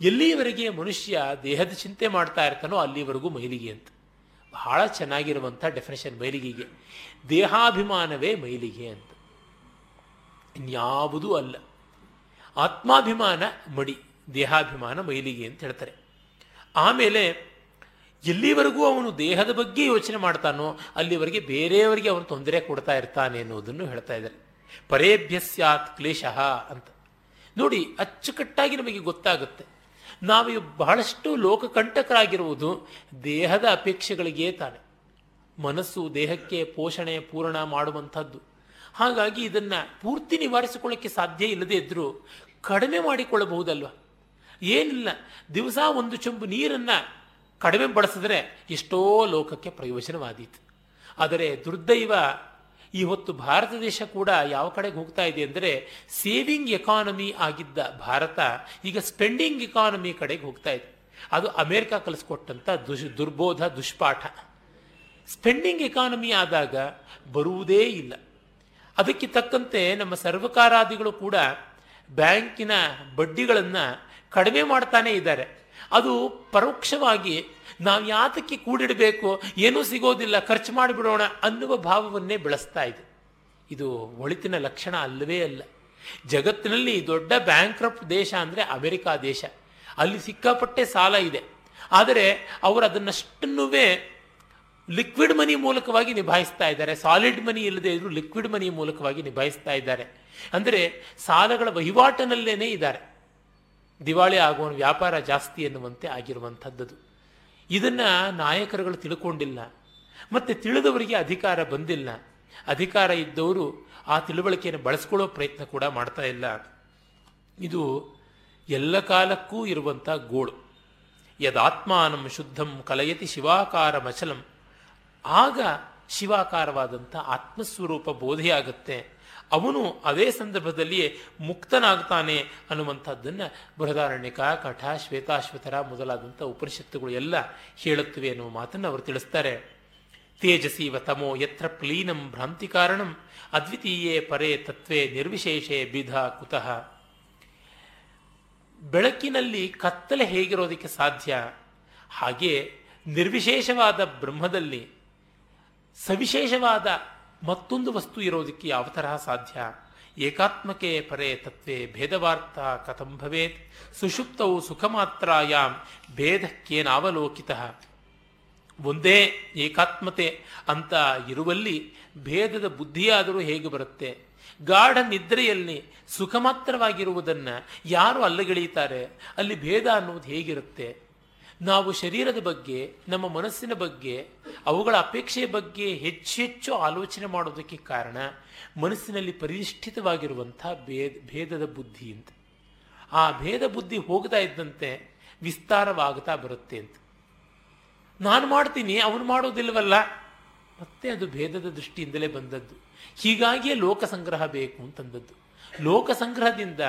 ಎಲ್ಲಿವರೆಗೆ ಮನುಷ್ಯ ದೇಹದ ಚಿಂತೆ ಮಾಡ್ತಾ ಇರ್ತಾನೋ ಅಲ್ಲಿವರೆಗೂ ಮೈಲಿಗೆ ಅಂತ. ಬಹಳ ಚೆನ್ನಾಗಿರುವಂಥ ಡೆಫಿನೇಷನ್ ಮೈಲಿಗೆಗೆ. ದೇಹಾಭಿಮಾನವೇ ಮೈಲಿಗೆ ಅಂತ. ಇನ್ಯಾವುದೂ ಅಲ್ಲ. ಆತ್ಮಾಭಿಮಾನ ಮಡಿ, ದೇಹಾಭಿಮಾನ ಮೈಲಿಗೆ ಅಂತ ಹೇಳ್ತಾರೆ. ಆಮೇಲೆ ಎಲ್ಲಿವರೆಗೂ ಅವನು ದೇಹದ ಬಗ್ಗೆ ಯೋಚನೆ ಮಾಡ್ತಾನೋ ಅಲ್ಲಿವರೆಗೆ ಬೇರೆಯವರಿಗೆ ಅವನು ತೊಂದರೆ ಕೊಡ್ತಾ ಇರ್ತಾನೆ ಅನ್ನೋದನ್ನು ಹೇಳ್ತಾ ಇದ್ದಾರೆ. ಪರೇಭ್ಯ ಸ್ಯಾತ್ ಕ್ಲೇಶ ಅಂತ. ನೋಡಿ, ಅಚ್ಚುಕಟ್ಟಾಗಿ ನಮಗೆ ಗೊತ್ತಾಗುತ್ತೆ. ನಾವು ಬಹಳಷ್ಟು ಲೋಕಕಂಟಕರಾಗಿರುವುದು ದೇಹದ ಅಪೇಕ್ಷೆಗಳಿಗೆ ತಾನೆ. ಮನಸ್ಸು ದೇಹಕ್ಕೆ ಪೋಷಣೆ, ಪೂರಣ ಮಾಡುವಂಥದ್ದು. ಹಾಗಾಗಿ ಇದನ್ನು ಪೂರ್ತಿ ನಿವಾರಿಸಿಕೊಳ್ಳಕ್ಕೆ ಸಾಧ್ಯ ಇಲ್ಲದೆ ಇದ್ದರೂ ಕಡಿಮೆ ಮಾಡಿಕೊಳ್ಳಬಹುದಲ್ವ? ಏನಿಲ್ಲ, ದಿವಸ ಒಂದು ಚೊಂಬು ನೀರನ್ನು ಕಡಿಮೆ ಬಳಸಿದ್ರೆ ಎಷ್ಟೋ ಲೋಕಕ್ಕೆ ಪ್ರಯೋಜನವಾದೀತು. ಆದರೆ ದುರ್ದೈವ ಈ ಹೊತ್ತು ಭಾರತ ದೇಶ ಕೂಡ ಯಾವ ಕಡೆಗೆ ಹೋಗ್ತಾ ಇದೆ ಅಂದರೆ ಸೇವಿಂಗ್ ಎಕಾನಮಿ ಆಗಿದ್ದ ಭಾರತ ಈಗ ಸ್ಪೆಂಡಿಂಗ್ ಎಕಾನಮಿ ಕಡೆಗೆ ಹೋಗ್ತಾ ಇದೆ. ಅದು ಅಮೆರಿಕ ಕಲಿಸ್ಕೊಟ್ಟಂಥ ದುಶ್ ದುರ್ಬೋಧ, ದುಷ್ಪಾಠ. ಸ್ಪೆಂಡಿಂಗ್ ಎಕಾನಮಿ ಆದಾಗ ಬರುವುದೇ ಇಲ್ಲ. ಅದಕ್ಕೆ ತಕ್ಕಂತೆ ನಮ್ಮ ಸರ್ವಕಾರಾದಿಗಳು ಕೂಡ ಬ್ಯಾಂಕಿನ ಬಡ್ಡಿಗಳನ್ನು ಕಡಿಮೆ ಮಾಡ್ತಾನೆ ಇದ್ದಾರೆ. ಅದು ಪರೋಕ್ಷವಾಗಿ ನಾವು ಯಾತಕ್ಕೆ ಕೂಡಿಡಬೇಕು, ಏನೂ ಸಿಗೋದಿಲ್ಲ, ಖರ್ಚು ಮಾಡಿಬಿಡೋಣ ಅನ್ನುವ ಭಾವವನ್ನೇ ಬೆಳೆಸ್ತಾ ಇದೆ. ಇದು ಒಳಿತಿನ ಲಕ್ಷಣ ಅಲ್ಲವೇ ಅಲ್ಲ. ಜಗತ್ತಿನಲ್ಲಿ ದೊಡ್ಡ ಬ್ಯಾಂಕ್ರಪ್ಟ್ ದೇಶ ಅಂದರೆ ಅಮೆರಿಕಾ ದೇಶ. ಅಲ್ಲಿ ಸಿಕ್ಕಾಪಟ್ಟೆ ಸಾಲ ಇದೆ. ಆದರೆ ಅವರು ಅದನ್ನಷ್ಟನ್ನೂ ಲಿಕ್ವಿಡ್ ಮನಿ ಮೂಲಕವಾಗಿ ನಿಭಾಯಿಸ್ತಾ ಇದ್ದಾರೆ. ಸಾಲಿಡ್ ಮನಿ ಇಲ್ಲದೆ ಇದ್ರು ಲಿಕ್ವಿಡ್ ಮನಿ ಮೂಲಕವಾಗಿ ನಿಭಾಯಿಸ್ತಾ ಇದ್ದಾರೆ. ಅಂದರೆ ಸಾಲಗಳ ವಹಿವಾಟಿನಲ್ಲೇನೆ ಇದ್ದಾರೆ. ದಿವಾಳಿ ಆಗುವ ವ್ಯಾಪಾರ ಜಾಸ್ತಿ ಎನ್ನುವಂತೆ ಆಗಿರುವಂಥದ್ದು ಇದನ್ನು ನಾಯಕರುಗಳು ತಿಳ್ಕೊಂಡಿಲ್ಲ. ಮತ್ತು ತಿಳಿದವರಿಗೆ ಅಧಿಕಾರ ಬಂದಿಲ್ಲ. ಅಧಿಕಾರ ಇದ್ದವರು ಆ ತಿಳುವಳಿಕೆಯನ್ನು ಬಳಸ್ಕೊಳ್ಳೋ ಪ್ರಯತ್ನ ಕೂಡ ಮಾಡ್ತಾ ಇಲ್ಲ. ಇದು ಎಲ್ಲ ಕಾಲಕ್ಕೂ ಇರುವಂಥ ಗೋಳು. ಯದಾತ್ಮಾನಂ ಶುದ್ಧಂ ಕಲಯತಿ ಶಿವಾಕಾರ ಮಚಲಂ. ಆಗ ಶಿವಾಕಾರವಾದಂಥ ಆತ್ಮಸ್ವರೂಪ ಬೋಧೆಯಾಗುತ್ತೆ. ಅವನು ಅದೇ ಸಂದರ್ಭದಲ್ಲಿಯೇ ಮುಕ್ತನಾಗ್ತಾನೆ ಅನ್ನುವಂಥದ್ದನ್ನು ಬೃಹದಾರಣ್ಯಕ ಕಠ ಶ್ವೇತಾಶ್ವತರ ಮೊದಲಾದಂಥ ಉಪನಿಷತ್ತುಗಳು ಎಲ್ಲ ಹೇಳುತ್ತವೆ ಎನ್ನುವ ಮಾತನ್ನು ಅವರು ತಿಳಿಸ್ತಾರೆ. ತೇಜಸೀವ ತಮೋ ಯತ್ರ ಪ್ಲೀನಂ ಭ್ರಾಂತಿ ಕಾರಣಂ ಅದ್ವಿತೀಯೇ ಪರೇ ತತ್ವೇ ನಿರ್ವಿಶೇಷೇ ಬಿಧ ಕುತಃ. ಬೆಳಕಿನಲ್ಲಿ ಕತ್ತಲೆ ಹೇಗಿರೋದಕ್ಕೆ ಸಾಧ್ಯ? ಹಾಗೆ ನಿರ್ವಿಶೇಷವಾದ ಬ್ರಹ್ಮದಲ್ಲಿ ಸವಿಶೇಷವಾದ ಮತ್ತೊಂದು ವಸ್ತು ಇರೋದಕ್ಕೆ ಯಾವ ತರಹ ಸಾಧ್ಯ? ಏಕಾತ್ಮಕೆ ಪರೇ ತತ್ವೇ ಭೇದವಾರ್ಥ ಕಥಂ ಭವೇತ್. ಸುಷುಪ್ತವು ಸುಖಮಾತ್ರಾಯಾಮ್ ಭೇದಕ್ಕೇನಾವಲೋಕಿತ. ಒಂದೇ ಏಕಾತ್ಮತೆ ಅಂತ ಇರುವಲ್ಲಿ ಭೇದದ ಬುದ್ಧಿಯಾದರೂ ಹೇಗೆ ಬರುತ್ತೆ? ಗಾಢ ನಿದ್ರೆಯಲ್ಲಿ ಸುಖ ಮಾತ್ರವಾಗಿರುವುದನ್ನು ಯಾರು ಅಲ್ಲಗೆಳೀತಾರೆ ಅಲ್ಲಿ ಭೇದ ಅನ್ನೋದು ಹೇಗಿರುತ್ತೆ? ನಾವು ಶರೀರದ ಬಗ್ಗೆ, ನಮ್ಮ ಮನಸ್ಸಿನ ಬಗ್ಗೆ, ಅವುಗಳ ಅಪೇಕ್ಷೆಯ ಬಗ್ಗೆ ಹೆಚ್ಚು ಹೆಚ್ಚು ಆಲೋಚನೆ ಮಾಡೋದಕ್ಕೆ ಕಾರಣ ಮನಸ್ಸಿನಲ್ಲಿ ಪರಿಷ್ಠಿತವಾಗಿರುವಂಥ ಭೇದ, ಭೇದದ ಬುದ್ಧಿ ಅಂತ. ಆ ಭೇದ ಬುದ್ಧಿ ಹೋಗ್ತಾ ಇದ್ದಂತೆ ವಿಸ್ತಾರವಾಗ್ತಾ ಬರುತ್ತೆ ಅಂತ. ನಾನು ಮಾಡ್ತೀನಿ, ಅವನು ಮಾಡೋದಿಲ್ವಲ್ಲ? ಮತ್ತೆ ಅದು ಭೇದದ ದೃಷ್ಟಿಯಿಂದಲೇ ಬಂದದ್ದು. ಹೀಗಾಗಿಯೇ ಲೋಕ ಸಂಗ್ರಹ ಬೇಕು ಅಂತಂದದ್ದು. ಲೋಕ ಸಂಗ್ರಹದಿಂದ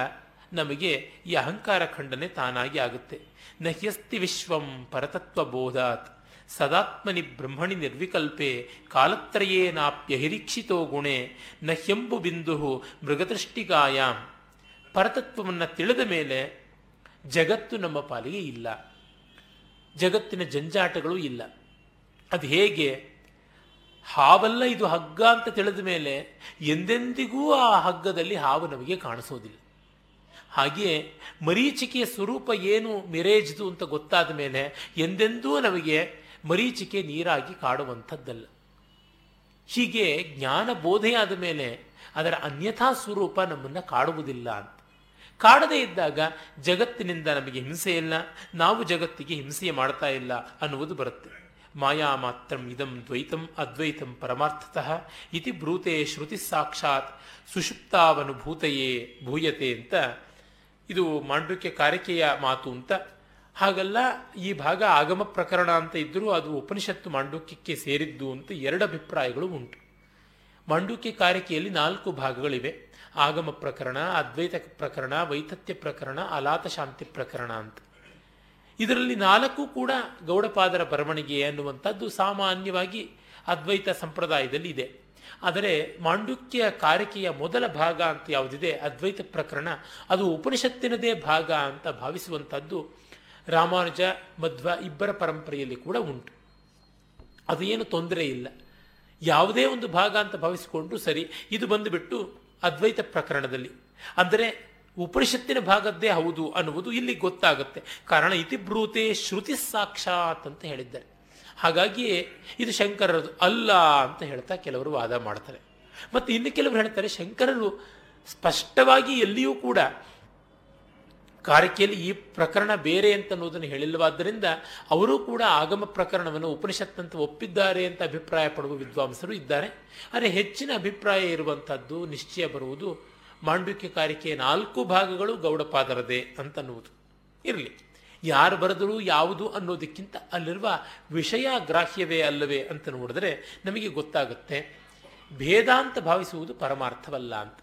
ನಮಗೆ ಈ ಅಹಂಕಾರ ಖಂಡನೆ ತಾನಾಗಿ ಆಗುತ್ತೆ. ನಹ್ಯಸ್ತಿ ವಿಶ್ವಂ ಪರತತ್ವ ಬೋಧಾತ್. ಸದಾತ್ಮನಿ ಬ್ರಹ್ಮಣಿ ನಿರ್ವಿಕಲ್ಪೆ ಕಾಲತ್ರಯೇನಾಪ್ಯಹಿರೀಕ್ಷಿತೋ ಗುಣೆ ನಹ್ಯಂಬು ಬಿಂದು ಮೃಗದೃಷ್ಟಿಗಾಯ. ಪರತತ್ವವನ್ನು ತಿಳಿದ ಮೇಲೆ ಜಗತ್ತು ನಮ್ಮ ಪಾಲಿಗೆ ಇಲ್ಲ. ಜಗತ್ತಿನ ಜಂಜಾಟಗಳು ಇಲ್ಲ. ಅದು ಹೇಗೆ? ಹಾವಲ್ಲ ಇದು ಹಗ್ಗ ಅಂತ ತಿಳಿದ ಮೇಲೆ ಎಂದೆಂದಿಗೂ ಆ ಹಗ್ಗದಲ್ಲಿ ಹಾವು ನಮಗೆ ಕಾಣಿಸೋದಿಲ್ಲ. ಹಾಗೆಯೇ ಮರೀಚಿಕೆಯ ಸ್ವರೂಪ ಏನು ಮಿರೇಜ್ದು ಅಂತ ಗೊತ್ತಾದ ಮೇಲೆ ಎಂದೆಂದೂ ನಮಗೆ ಮರೀಚಿಕೆ ನೀರಾಗಿ ಕಾಡುವಂಥದ್ದಲ್ಲ. ಹೀಗೆ ಜ್ಞಾನ ಬೋಧೆಯಾದ ಮೇಲೆ ಅದರ ಅನ್ಯಥಾ ಸ್ವರೂಪ ನಮ್ಮನ್ನು ಕಾಡುವುದಿಲ್ಲ ಅಂತ. ಕಾಡದೇ ಇದ್ದಾಗ ಜಗತ್ತಿನಿಂದ ನಮಗೆ ಹಿಂಸೆ ಇಲ್ಲ, ನಾವು ಜಗತ್ತಿಗೆ ಹಿಂಸೆ ಮಾಡ್ತಾ ಇಲ್ಲ ಅನ್ನುವುದು ಬರುತ್ತೆ. ಮಾಯಾ ಮಾತ್ರಂ ಇದಂ ದ್ವೈತಂ ಅದ್ವೈತಂ ಪರಮಾರ್ಥತಃ ಇತಿ ಬ್ರೂತೆ ಶ್ರುತಿ ಸಾಕ್ಷಾತ್ ಸುಷುಪ್ತಾವನುಭೂತೆಯೇ ಭೂಯತೆ ಅಂತ ಇದು ಮಾಂಡುಕ್ಯ ಕಾರಿಕೆಯ ಮಾತು ಅಂತ. ಹಾಗಲ್ಲ, ಈ ಭಾಗ ಆಗಮ ಪ್ರಕರಣ ಅಂತ ಇದ್ದರೂ ಅದು ಉಪನಿಷತ್ತು ಮಾಂಡುಕ್ಯಕ್ಕೆ ಸೇರಿದ್ದು ಅಂತ ಎರಡು ಅಭಿಪ್ರಾಯಗಳು ಉಂಟು. ಮಾಂಡುಕ್ಯ ಕಾರಿಕೆಯಲ್ಲಿ ನಾಲ್ಕು ಭಾಗಗಳಿವೆ. ಆಗಮ ಪ್ರಕರಣ, ಅದ್ವೈತ ಪ್ರಕರಣ ವೈತತ್ಯ ಪ್ರಕರಣ, ಅಲಾತ ಶಾಂತಿ ಪ್ರಕರಣ ಅಂತ. ಇದರಲ್ಲಿ ನಾಲ್ಕು ಕೂಡ ಗೌಡಪಾದರ ಬರವಣಿಗೆ ಅನ್ನುವಂಥದ್ದು ಸಾಮಾನ್ಯವಾಗಿ ಅದ್ವೈತ ಸಂಪ್ರದಾಯದಲ್ಲಿ ಇದೆ. ಆದರೆ ಮಾಂಡುಕ್ಯ ಕಾರಿಕೆಯ ಮೊದಲ ಭಾಗ ಅಂತ ಯಾವುದಿದೆ, ಅದ್ವೈತ ಪ್ರಕರಣ, ಅದು ಉಪನಿಷತ್ತಿನದೇ ಭಾಗ ಅಂತ ಭಾವಿಸುವಂಥದ್ದು ರಾಮಾನುಜ, ಮಧ್ವ ಇಬ್ಬರ ಪರಂಪರೆಯಲ್ಲಿ ಕೂಡ ಉಂಟು. ಅದು ಏನು ತೊಂದರೆ ಇಲ್ಲ. ಯಾವುದೇ ಒಂದು ಭಾಗ ಅಂತ ಭಾವಿಸಿಕೊಂಡು ಸರಿ, ಇದು ಬಂದುಬಿಟ್ಟು ಅದ್ವೈತ ಪ್ರಕರಣದಲ್ಲಿ. ಅಂದರೆ ಉಪನಿಷತ್ತಿನ ಭಾಗದ್ದೇ ಹೌದು ಅನ್ನುವುದು ಇಲ್ಲಿ ಗೊತ್ತಾಗುತ್ತೆ. ಕಾರಣ ಇತಿಬ್ರೂತೆ ಶ್ರುತಿ ಸಾಕ್ಷಾತ್ ಅಂತ ಹೇಳಿದ್ದಾರೆ. ಹಾಗಾಗಿಯೇ ಇದು ಶಂಕರರದು ಅಲ್ಲ ಅಂತ ಹೇಳ್ತಾ ಕೆಲವರು ವಾದ ಮಾಡ್ತಾರೆ. ಮತ್ತು ಇನ್ನು ಕೆಲವರು ಹೇಳ್ತಾರೆ, ಶಂಕರರು ಸ್ಪಷ್ಟವಾಗಿ ಎಲ್ಲಿಯೂ ಕೂಡ ಕಾರಿಕೆಯಲ್ಲಿ ಈ ಪ್ರಕರಣ ಬೇರೆ ಅಂತ ಅನ್ನೋದನ್ನು ಹೇಳಿಲ್ಲವಾದ್ದರಿಂದ ಅವರೂ ಕೂಡ ಆಗಮ ಪ್ರಕರಣವನ್ನು ಉಪನಿಷತ್ತಂತ ಒಪ್ಪಿದ್ದಾರೆ ಅಂತ ಅಭಿಪ್ರಾಯ ಪಡುವ ವಿದ್ವಾಂಸರು ಇದ್ದಾರೆ. ಆದರೆ ಹೆಚ್ಚಿನ ಅಭಿಪ್ರಾಯ ಇರುವಂಥದ್ದು ನಿಶ್ಚಯ ಬರುವುದು ಮಾಂಡುಕ್ಯ ಕಾರಿಕೆಯ ನಾಲ್ಕು ಭಾಗಗಳು ಗೌಡಪಾದರದೆ ಅಂತನ್ನುವುದು. ಇರಲಿ. ಯಾರು ಬರೆದರೂ ಯಾವುದು ಅನ್ನೋದಕ್ಕಿಂತ ಅಲ್ಲಿರುವ ವಿಷಯ ಗ್ರಾಹ್ಯವೇ ಅಲ್ಲವೇ ಅಂತ ನೋಡಿದ್ರೆ ನಮಗೆ ಗೊತ್ತಾಗುತ್ತೆ ಭೇದ ಅಂತ ಭಾವಿಸುವುದು ಪರಮಾರ್ಥವಲ್ಲ ಅಂತ.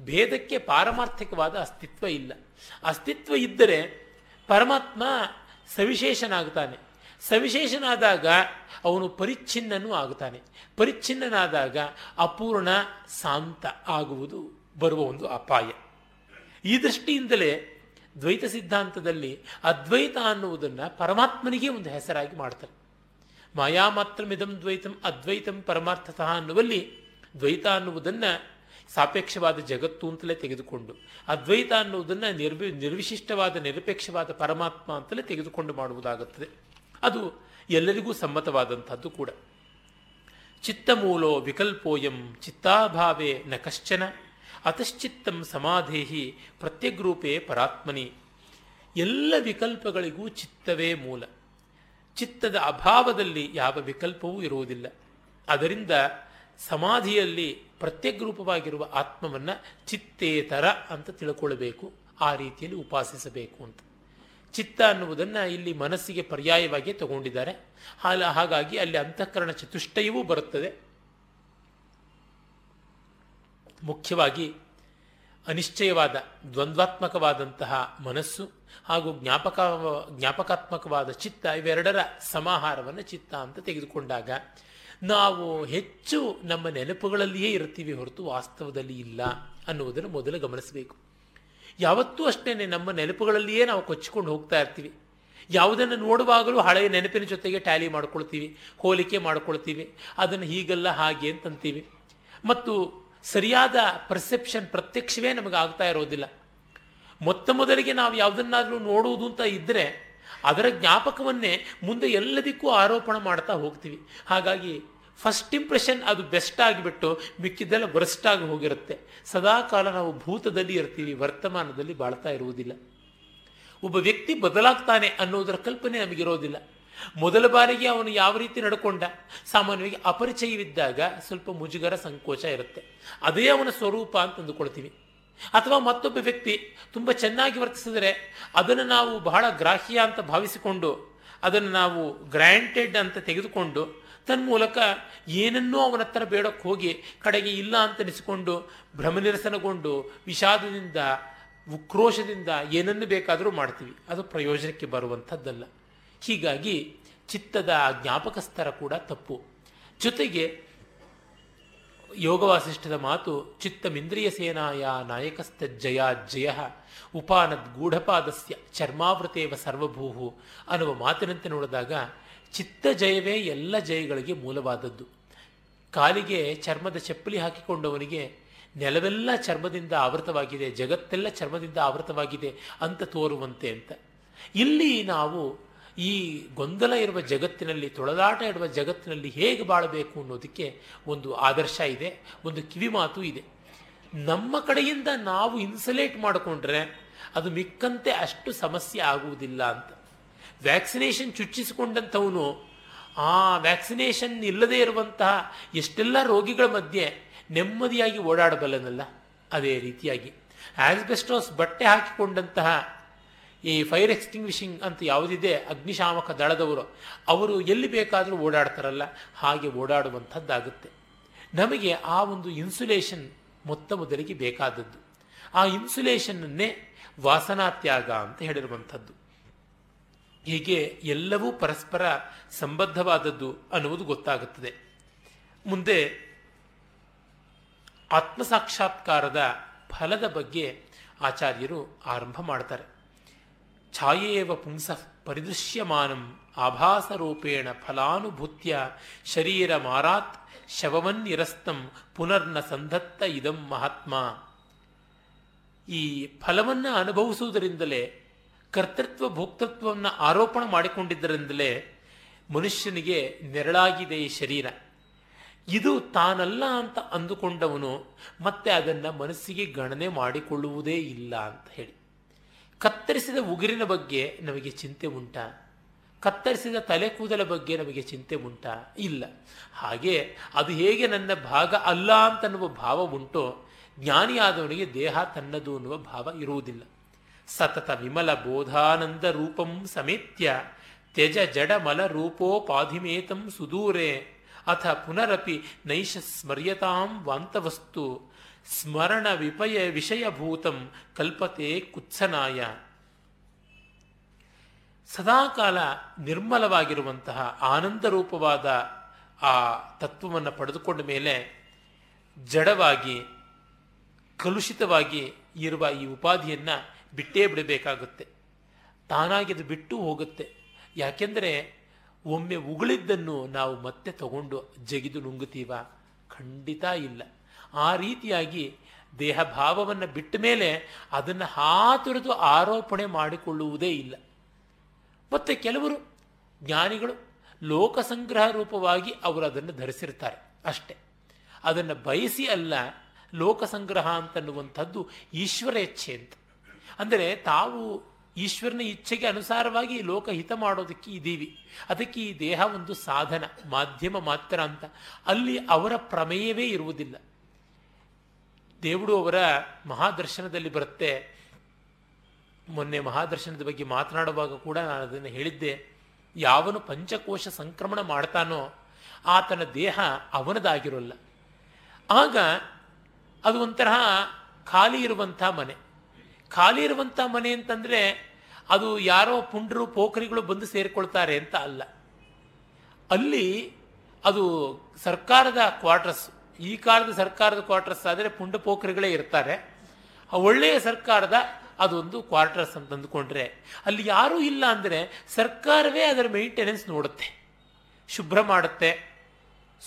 ಭೇದಕ್ಕೆ ಪಾರಮಾರ್ಥಿಕವಾದ ಅಸ್ತಿತ್ವ ಇಲ್ಲ. ಅಸ್ತಿತ್ವ ಇದ್ದರೆ ಪರಮಾತ್ಮ ಸವಿಶೇಷನಾಗ್ತಾನೆ. ಸವಿಶೇಷನಾದಾಗ ಅವನು ಪರಿಚ್ಛಿನ್ನನೂ ಆಗುತ್ತಾನೆ ಪರಿಚ್ಛಿನ್ನನಾದಾಗ ಅಪೂರ್ಣ ಶಾಂತ ಆಗುವುದು ಬರುವ ಒಂದು ಅಪಾಯ. ಈ ದೃಷ್ಟಿಯಿಂದಲೇ ದ್ವೈತ ಸಿದ್ಧಾಂತದಲ್ಲಿ ಅದ್ವೈತ ಅನ್ನುವುದನ್ನು ಪರಮಾತ್ಮನಿಗೆ ಒಂದು ಹೆಸರಾಗಿ ಮಾಡ್ತಾರೆ. ಮಾಯಾ ಮಾತ್ರ ಮಿದಂ ದ್ವೈತಂ ಅದ್ವೈತಂ ಪರಮಾರ್ಥತಃ ಅನ್ನುವಲ್ಲಿ ದ್ವೈತ ಅನ್ನುವುದನ್ನು ಸಾಪೇಕ್ಷವಾದ ಜಗತ್ತು ಅಂತಲೇ ತೆಗೆದುಕೊಂಡು, ಅದ್ವೈತ ಅನ್ನುವುದನ್ನು ನಿರ್ವಿ, ನಿರ್ವಿಶಿಷ್ಟವಾದ ನಿರಪೇಕ್ಷವಾದ ಪರಮಾತ್ಮ ಅಂತಲೇ ತೆಗೆದುಕೊಂಡು ಮಾಡುವುದಾಗುತ್ತದೆ. ಅದು ಎಲ್ಲರಿಗೂ ಸಮ್ಮತವಾದಂಥದ್ದು ಕೂಡ. ಚಿತ್ತಮೂಲೋ ವಿಕಲ್ಪೋಯಂ ಚಿತ್ತಾಭಾವೇ ನ ಕಶ್ಚನ. ಅತಶ್ಚಿತ್ತಂ ಸಮಾಧೇಹಿ ಪ್ರತ್ಯಗ್ರೂಪೇ ಪರಾತ್ಮನಿ. ಎಲ್ಲ ವಿಕಲ್ಪಗಳಿಗೂ ಚಿತ್ತವೇ ಮೂಲ. ಚಿತ್ತದ ಅಭಾವದಲ್ಲಿ ಯಾವ ವಿಕಲ್ಪವೂ ಇರುವುದಿಲ್ಲ. ಅದರಿಂದ ಸಮಾಧಿಯಲ್ಲಿ ಪ್ರತ್ಯಗ್ರೂಪವಾಗಿರುವ ಆತ್ಮವನ್ನು ಚಿತ್ತೇತರ ಅಂತ ತಿಳ್ಕೊಳ್ಬೇಕು, ಆ ರೀತಿಯಲ್ಲಿ ಉಪಾಸಿಸಬೇಕು ಅಂತ. ಚಿತ್ತ ಅನ್ನುವುದನ್ನು ಇಲ್ಲಿ ಮನಸ್ಸಿಗೆ ಪರ್ಯಾಯವಾಗಿ ತಗೊಂಡಿದ್ದಾರೆ. ಹಾಗಾಗಿ ಅಲ್ಲಿ ಅಂತಃಕರಣ ಚತುಷ್ಟಯವೂ ಬರುತ್ತದೆ. ಮುಖ್ಯವಾಗಿ ಅನಿಶ್ಚಯವಾದ, ದ್ವಂದ್ವಾತ್ಮಕವಾದಂತಹ ಮನಸ್ಸು ಹಾಗೂ ಜ್ಞಾಪಕ, ಜ್ಞಾಪಕಾತ್ಮಕವಾದ ಚಿತ್ತ ಇವೆರಡರ ಸಮಾಹಾರವನ್ನು ಚಿತ್ತ ಅಂತ ತೆಗೆದುಕೊಂಡಾಗ ನಾವು ಹೆಚ್ಚು ನಮ್ಮ ನೆನಪುಗಳಲ್ಲಿಯೇ ಇರ್ತೀವಿ ಹೊರತು ವಾಸ್ತವದಲ್ಲಿ ಇಲ್ಲ ಅನ್ನುವುದನ್ನು ಮೊದಲು ಗಮನಿಸಬೇಕು. ಯಾವತ್ತೂ ಅಷ್ಟೇ ನಮ್ಮ ನೆನಪುಗಳಲ್ಲಿಯೇ ನಾವು ಕೊಚ್ಚಿಕೊಂಡು ಹೋಗ್ತಾ ಇರ್ತೀವಿ. ಯಾವುದನ್ನು ನೋಡುವಾಗಲೂ ಹಳೆಯ ನೆನಪಿನ ಜೊತೆಗೆ ಟ್ಯಾಲಿ ಮಾಡ್ಕೊಳ್ತೀವಿ, ಹೋಲಿಕೆ ಮಾಡ್ಕೊಳ್ತೀವಿ, ಅದನ್ನು ಹೀಗಲ್ಲ ಹಾಗೆ ಅಂತಂತೀವಿ. ಮತ್ತು ಸರಿಯಾದ ಪರ್ಸೆಪ್ಷನ್ ಪ್ರತ್ಯಕ್ಷವೇ ನಮಗೆ ಆಗ್ತಾ ಇರೋದಿಲ್ಲ. ಮೊತ್ತ ಮೊದಲಿಗೆ ನಾವು ಯಾವುದನ್ನಾದರೂ ನೋಡುವುದು ಅಂತ ಇದ್ದರೆ ಅದರ ಜ್ಞಾಪಕವನ್ನೇ ಮುಂದೆ ಎಲ್ಲದಕ್ಕೂ ಆರೋಪಣ ಮಾಡ್ತಾ ಹೋಗ್ತೀವಿ. ಹಾಗಾಗಿ ಫಸ್ಟ್ ಇಂಪ್ರೆಷನ್ ಅದು ಬೆಸ್ಟ್ ಆಗಿಬಿಟ್ಟು ಮಿಕ್ಕಿದ್ದೆಲ್ಲ ಆಗಿ ಹೋಗಿರುತ್ತೆ. ಸದಾಕಾಲ ನಾವು ಭೂತದಲ್ಲಿ ಇರ್ತೀವಿ, ವರ್ತಮಾನದಲ್ಲಿ ಬಾಳ್ತಾ ಇರುವುದಿಲ್ಲ. ಒಬ್ಬ ವ್ಯಕ್ತಿ ಬದಲಾಗ್ತಾನೆ ಅನ್ನೋದರ ಕಲ್ಪನೆ ನಮಗಿರೋದಿಲ್ಲ. ಮೊದಲ ಬಾರಿಗೆ ಅವನು ಯಾವ ರೀತಿ ನಡ್ಕೊಂಡ? ಸಾಮಾನ್ಯವಾಗಿ ಅಪರಿಚಯವಿದ್ದಾಗ ಸ್ವಲ್ಪ ಮುಜುಗರ ಸಂಕೋಚ ಇರುತ್ತೆ. ಅದೇ ಅವನ ಸ್ವರೂಪ ಅಂತ ಅಂದುಕೊಳ್ತೀವಿ. ಅಥವಾ ಮತ್ತೊಬ್ಬ ವ್ಯಕ್ತಿ ತುಂಬ ಚೆನ್ನಾಗಿ ವರ್ತಿಸಿದರೆ ಅದನ್ನು ನಾವು ಬಹಳ ಗ್ರಾಹ್ಯ ಅಂತ ಭಾವಿಸಿಕೊಂಡು ಅದನ್ನು ನಾವು ಗ್ರ್ಯಾಂಟೆಡ್ ಅಂತ ತೆಗೆದುಕೊಂಡು ತನ್ಮೂಲಕ ಏನನ್ನೂ ಅವನ ಹತ್ರ ಬೇಡಕ್ಕೆ ಹೋಗಿ ಕಡೆಗೆ ಇಲ್ಲ ಅಂತ ಅನಿಸಿಕೊಂಡು ಭ್ರಮನಿರಸನಗೊಂಡು ವಿಷಾದದಿಂದ, ಉಕ್ರೋಶದಿಂದ ಏನನ್ನು ಬೇಕಾದರೂ ಮಾಡ್ತೀವಿ. ಅದು ಪ್ರಯೋಜನಕ್ಕೆ ಬರುವಂಥದ್ದಲ್ಲ. ಹೀಗಾಗಿ ಚಿತ್ತದ ಜ್ಞಾಪಕ ಸ್ತರ ಕೂಡ ತಪ್ಪು. ಜೊತೆಗೆ ಯೋಗವಾಸಿಷ್ಠದ ಮಾತು, ಚಿತ್ತಮಿಂದ್ರಿಯ ಸೇನಾಯ ನಾಯಕಸ್ತಜ್ಜಯ ಜಯ, ಉಪಾನದ್ ಗೂಢಪಾದಸ್ಯ ಚರ್ಮಾವೃತೇವ ಸರ್ವಭೂಹು ಅನ್ನುವ ಮಾತಿನಂತೆ ನೋಡಿದಾಗ ಚಿತ್ತ ಜಯವೇ ಎಲ್ಲ ಜಯಗಳಿಗೆ ಮೂಲವಾದದ್ದು. ಕಾಲಿಗೆ ಚರ್ಮದ ಚಪ್ಪಲಿ ಹಾಕಿಕೊಂಡವನಿಗೆ ನೆಲವೆಲ್ಲ ಚರ್ಮದಿಂದ ಆವೃತವಾಗಿದೆ, ಜಗತ್ತೆಲ್ಲ ಚರ್ಮದಿಂದ ಆವೃತವಾಗಿದೆ ಅಂತ ತೋರುವಂತೆ ಅಂತ. ಇಲ್ಲಿ ನಾವು ಈ ಗೊಂದಲ ಇರುವ ಜಗತ್ತಿನಲ್ಲಿ, ತೊಳೆದಾಟ ಇರುವ ಜಗತ್ತಿನಲ್ಲಿ ಹೇಗೆ ಬಾಳಬೇಕು ಅನ್ನೋದಕ್ಕೆ ಒಂದು ಆದರ್ಶ ಇದೆ, ಒಂದು ಕಿವಿಮಾತು ಇದೆ. ನಮ್ಮ ಕಡೆಯಿಂದ ನಾವು ಇನ್ಸುಲೇಟ್ ಮಾಡಿಕೊಂಡ್ರೆ ಅದು ಮಿಕ್ಕಂತೆ ಅಷ್ಟು ಸಮಸ್ಯೆ ಆಗುವುದಿಲ್ಲ ಅಂತ. ವ್ಯಾಕ್ಸಿನೇಷನ್ ಚುಚ್ಚಿಸಿಕೊಂಡಂಥವನು ಆ ವ್ಯಾಕ್ಸಿನೇಷನ್ ಇಲ್ಲದೇ ಇರುವಂತಹ ಎಷ್ಟೆಲ್ಲ ರೋಗಿಗಳ ಮಧ್ಯೆ ನೆಮ್ಮದಿಯಾಗಿ ಓಡಾಡಬಲ್ಲನಲ್ಲ. ಅದೇ ರೀತಿಯಾಗಿ. ಆಸ್ಬೆಸ್ಟೋಸ್ ಬಟ್ಟೆ ಹಾಕಿಕೊಂಡಂತಹ ಈ ಫೈರ್ ಎಕ್ಸ್ಟಿಂಗ್ವಿಷಿಂಗ್ ಅಂತ ಯಾವುದಿದೆ, ಅಗ್ನಿಶಾಮಕ ದಳದವರು, ಅವರು ಎಲ್ಲಿ ಬೇಕಾದರೂ ಓಡಾಡ್ತಾರಲ್ಲ, ಹಾಗೆ ಓಡಾಡುವಂಥದ್ದಾಗುತ್ತೆ. ನಮಗೆ ಆ ಒಂದು ಇನ್ಸುಲೇಷನ್ ಮೊತ್ತ ಮೊದಲಿಗೆ ಬೇಕಾದದ್ದು. ಆ ಇನ್ಸುಲೇಷನ್ನನ್ನೇ ವಾಸನಾತ್ಯಾಗ ಅಂತ ಹೇಳಿರುವಂಥದ್ದು. ಹೀಗೆ ಎಲ್ಲವೂ ಪರಸ್ಪರ ಸಂಬದ್ಧವಾದದ್ದು ಅನ್ನುವುದು ಗೊತ್ತಾಗುತ್ತದೆ. ಮುಂದೆ ಆತ್ಮಸಾಕ್ಷಾತ್ಕಾರದ ಫಲದ ಬಗ್ಗೆ ಆಚಾರ್ಯರು ಆರಂಭ ಮಾಡ್ತಾರೆ. ಛಾಯೇವ ಪುಂಸಃ ಪರಿದೃಶ್ಯಮಾನಂ ಆಭಾಸರೂಪೇಣ ಫಲಾನುಭೂತ್ಯ ಶರೀರ ಮಾರಾತ್ ಶವವನ್ನಿರಸ್ತಂ ಪುನರ್ನ ಸಂಧತ್ತ ಇದಂ ಮಹಾತ್ಮ. ಈ ಫಲವನ್ನು ಅನುಭವಿಸುವುದರಿಂದಲೇ, ಕರ್ತೃತ್ವ ಭೋಕ್ತೃತ್ವವನ್ನು ಆರೋಪಣ ಮಾಡಿಕೊಂಡಿದ್ದರಿಂದಲೇ ಮನುಷ್ಯನಿಗೆ ನೆರಳಾಗಿದೆ ಈ ಶರೀರ. ಇದು ತಾನಲ್ಲ ಅಂತ ಅಂದುಕೊಂಡವನು ಮತ್ತೆ ಅದನ್ನು ಮನಸ್ಸಿಗೆ ಗಣನೆ ಮಾಡಿಕೊಳ್ಳುವುದೇ ಇಲ್ಲ ಅಂತ ಹೇಳಿ. ಕತ್ತರಿಸಿದ ಉಗುರಿನ ಬಗ್ಗೆ ನಮಗೆ ಚಿಂತೆ ಉಂಟಾ? ಕತ್ತರಿಸಿದ ತಲೆ ಕೂದಲ ಬಗ್ಗೆ ನಮಗೆ ಚಿಂತೆ ಉಂಟಾ? ಇಲ್ಲ. ಹಾಗೆ ಅದು ಹೇಗೆ ನನ್ನ ಭಾಗ ಅಲ್ಲ ಅಂತನ್ನುವ ಭಾವ ಉಂಟೋ, ಜ್ಞಾನಿಯಾದವನಿಗೆ ದೇಹ ತನ್ನದು ಅನ್ನುವ ಭಾವ ಇರುವುದಿಲ್ಲ. ಸತತ ವಿಮಲ ಬೋಧಾನಂದ ರೂಪಂ ಸಮೇತ್ಯ, ತ್ಯಜ ಜಡ ಮಲ ರೂಪೋಪಾಧಿಮೇತಂ ಸುದೂರೆ, ಅಥ ಪುನರಪಿ ನೈಷ ಸ್ಮರ್ಯತಾಂ ವಾಂತವಸ್ತು. ಸ್ಮರಣ ವಿಪಯ ವಿಷಯಭೂತಂ ಕಲ್ಪತೆ ಕುತ್ಸನಾಯ. ಸದಾಕಾಲ ನಿರ್ಮಲವಾಗಿರುವಂತಹ ಆನಂದ ರೂಪವಾದ ಆ ತತ್ವವನ್ನು ಪಡೆದುಕೊಂಡ ಮೇಲೆ ಜಡವಾಗಿ, ಕಲುಷಿತವಾಗಿ ಇರುವ ಈ ಉಪಾಧಿಯನ್ನು ಬಿಟ್ಟೇ ಬಿಡಬೇಕಾಗುತ್ತೆ. ತಾನಾಗಿ ಅದು ಬಿಟ್ಟು ಹೋಗುತ್ತೆ. ಯಾಕೆಂದರೆ ಒಮ್ಮೆ ಉಗುಳಿದ್ದನ್ನು ನಾವು ಮತ್ತೆ ತಗೊಂಡು ಜಗಿದು ನುಂಗುತ್ತೀವ? ಖಂಡಿತ ಇಲ್ಲ. ಆ ರೀತಿಯಾಗಿ ದೇಹ ಭಾವವನ್ನು ಬಿಟ್ಟ ಮೇಲೆ ಅದನ್ನು ಹಾತುರಿದು ಆರೋಪಣೆ ಮಾಡಿಕೊಳ್ಳುವುದೇ ಇಲ್ಲ. ಮತ್ತೆ ಕೆಲವರು ಜ್ಞಾನಿಗಳು ಲೋಕಸಂಗ್ರಹ ರೂಪವಾಗಿ ಅವರು ಅದನ್ನು ಧರಿಸಿರ್ತಾರೆ ಅಷ್ಟೆ. ಅದನ್ನು ಬಯಸಿ ಅಲ್ಲ ಲೋಕಸಂಗ್ರಹ ಅಂತನ್ನುವಂಥದ್ದು ಈಶ್ವರ ಇಚ್ಛೆ ಅಂತ. ಅಂದರೆ ತಾವು ಈಶ್ವರನ ಇಚ್ಛೆಗೆ ಅನುಸಾರವಾಗಿ ಲೋಕ ಹಿತ ಮಾಡೋದಕ್ಕೆ ಇದ್ದೀವಿ. ಅದಕ್ಕೆ ಈ ದೇಹ ಒಂದು ಸಾಧನ, ಮಾಧ್ಯಮ ಮಾತ್ರ ಅಂತ. ಅಲ್ಲಿ ಅವರ ಪ್ರಮೇಯವೇ ಇರುವುದಿಲ್ಲ. ದೇವುಡು ಅವರ ಮಹಾದರ್ಶನದಲ್ಲಿ ಬರುತ್ತೆ. ಮೊನ್ನೆ ಮಹಾದರ್ಶನದ ಬಗ್ಗೆ ಮಾತನಾಡುವಾಗ ಕೂಡ ನಾನು ಅದನ್ನು ಹೇಳಿದ್ದೆ. ಯಾವನು ಪಂಚಕೋಶ ಸಂಕ್ರಮಣ ಮಾಡ್ತಾನೋ ಆತನ ದೇಹ ಅವನದಾಗಿರೋಲ್ಲ. ಆಗ ಅದು ಒಂಥರ ಖಾಲಿ ಇರುವಂಥ ಮನೆ. ಖಾಲಿ ಇರುವಂಥ ಮನೆ ಅಂತಂದರೆ ಅದು ಯಾರೋ ಪುಂಡ್ರು ಪೋಖರಿಗಳು ಬಂದು ಸೇರಿಕೊಳ್ತಾರೆ ಅಂತ ಅಲ್ಲ. ಅಲ್ಲಿ ಅದು ಸರ್ಕಾರದ ಕ್ವಾರ್ಟರ್ಸ್ ಈ ಕಾಲದ ಸರ್ಕಾರದ ಕ್ವಾರ್ಟರ್ಸ್ ಆದರೆ ಪುಂಡ ಪೋಖರಿಗಳೇ ಇರ್ತಾರೆ. ಆ ಒಳ್ಳೆಯ ಸರ್ಕಾರದ ಅದೊಂದು ಕ್ವಾರ್ಟರ್ಸ್ ಅಂತ ಅಂದುಕೊಂಡ್ರೆ ಅಲ್ಲಿ ಯಾರೂ ಇಲ್ಲ ಅಂದರೆ ಸರ್ಕಾರವೇ ಅದರ ಮೇಂಟೆನೆನ್ಸ್ ನೋಡುತ್ತೆ. ಶುಭ್ರ ಮಾಡುತ್ತೆ.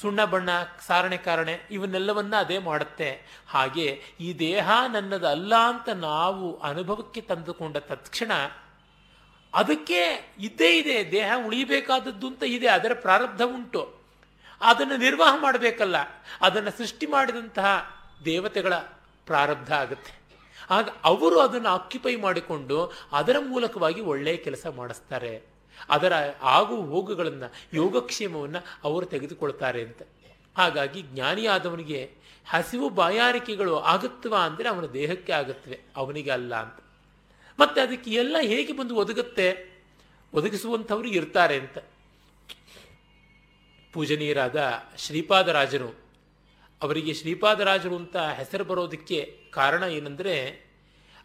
ಸುಣ್ಣ ಬಣ್ಣ, ಸಾರಣೆ ಕಾರಣೆ ಇವನ್ನೆಲ್ಲವನ್ನ ಅದೇ ಮಾಡುತ್ತೆ. ಹಾಗೆ ಈ ದೇಹ ನನ್ನದು ಅಲ್ಲ ಅಂತ ನಾವು ಅನುಭವಕ್ಕೆ ತಂದುಕೊಂಡ ತತ್ಕ್ಷಣ ಅದಕ್ಕೆ ಇದ್ದೇ ಇದೆ. ದೇಹ ಉಳಿಬೇಕಾದದ್ದು ಅಂತ ಇದೆ. ಅದರ ಪ್ರಾರಬ್ಧ ಉಂಟು. ಅದನ್ನು ನಿರ್ವಾಹ ಮಾಡಬೇಕಲ್ಲ, ಅದನ್ನು ಸೃಷ್ಟಿ ಮಾಡಿದಂತಹ ದೇವತೆಗಳ ಪ್ರಾರಬ್ಧ ಆಗುತ್ತೆ. ಆಗ ಅವರು ಅದನ್ನು ಆಕ್ಯುಪೈ ಮಾಡಿಕೊಂಡು ಅದರ ಮೂಲಕವಾಗಿ ಒಳ್ಳೆಯ ಕೆಲಸ ಮಾಡಿಸ್ತಾರೆ. ಅದರ ಆಗು ಹೋಗುಗಳನ್ನು, ಯೋಗಕ್ಷೇಮವನ್ನು ಅವರು ತೆಗೆದುಕೊಳ್ತಾರೆ ಅಂತ. ಹಾಗಾಗಿ ಜ್ಞಾನಿಯಾದವನಿಗೆ ಹಸಿವು ಬಾಯಾರಿಕೆಗಳು ಆಗುತ್ತವಾ ಅಂದರೆ ಅವನ ದೇಹಕ್ಕೆ ಆಗುತ್ತವೆ, ಅವನಿಗೆ ಅಲ್ಲ ಅಂತ. ಮತ್ತೆ ಅದಕ್ಕೆ ಎಲ್ಲ ಹೇಗೆ ಬಂದು ಒದಗುತ್ತೆ? ಒದಗಿಸುವಂಥವ್ರು ಇರ್ತಾರೆ ಅಂತ. ಪೂಜನೀಯರಾದ ಶ್ರೀಪಾದರಾಜರು. ಅವರಿಗೆ ಶ್ರೀಪಾದರಾಜರು ಅಂತ ಹೆಸರು ಬರೋದಕ್ಕೆ ಕಾರಣ ಏನಂದರೆ,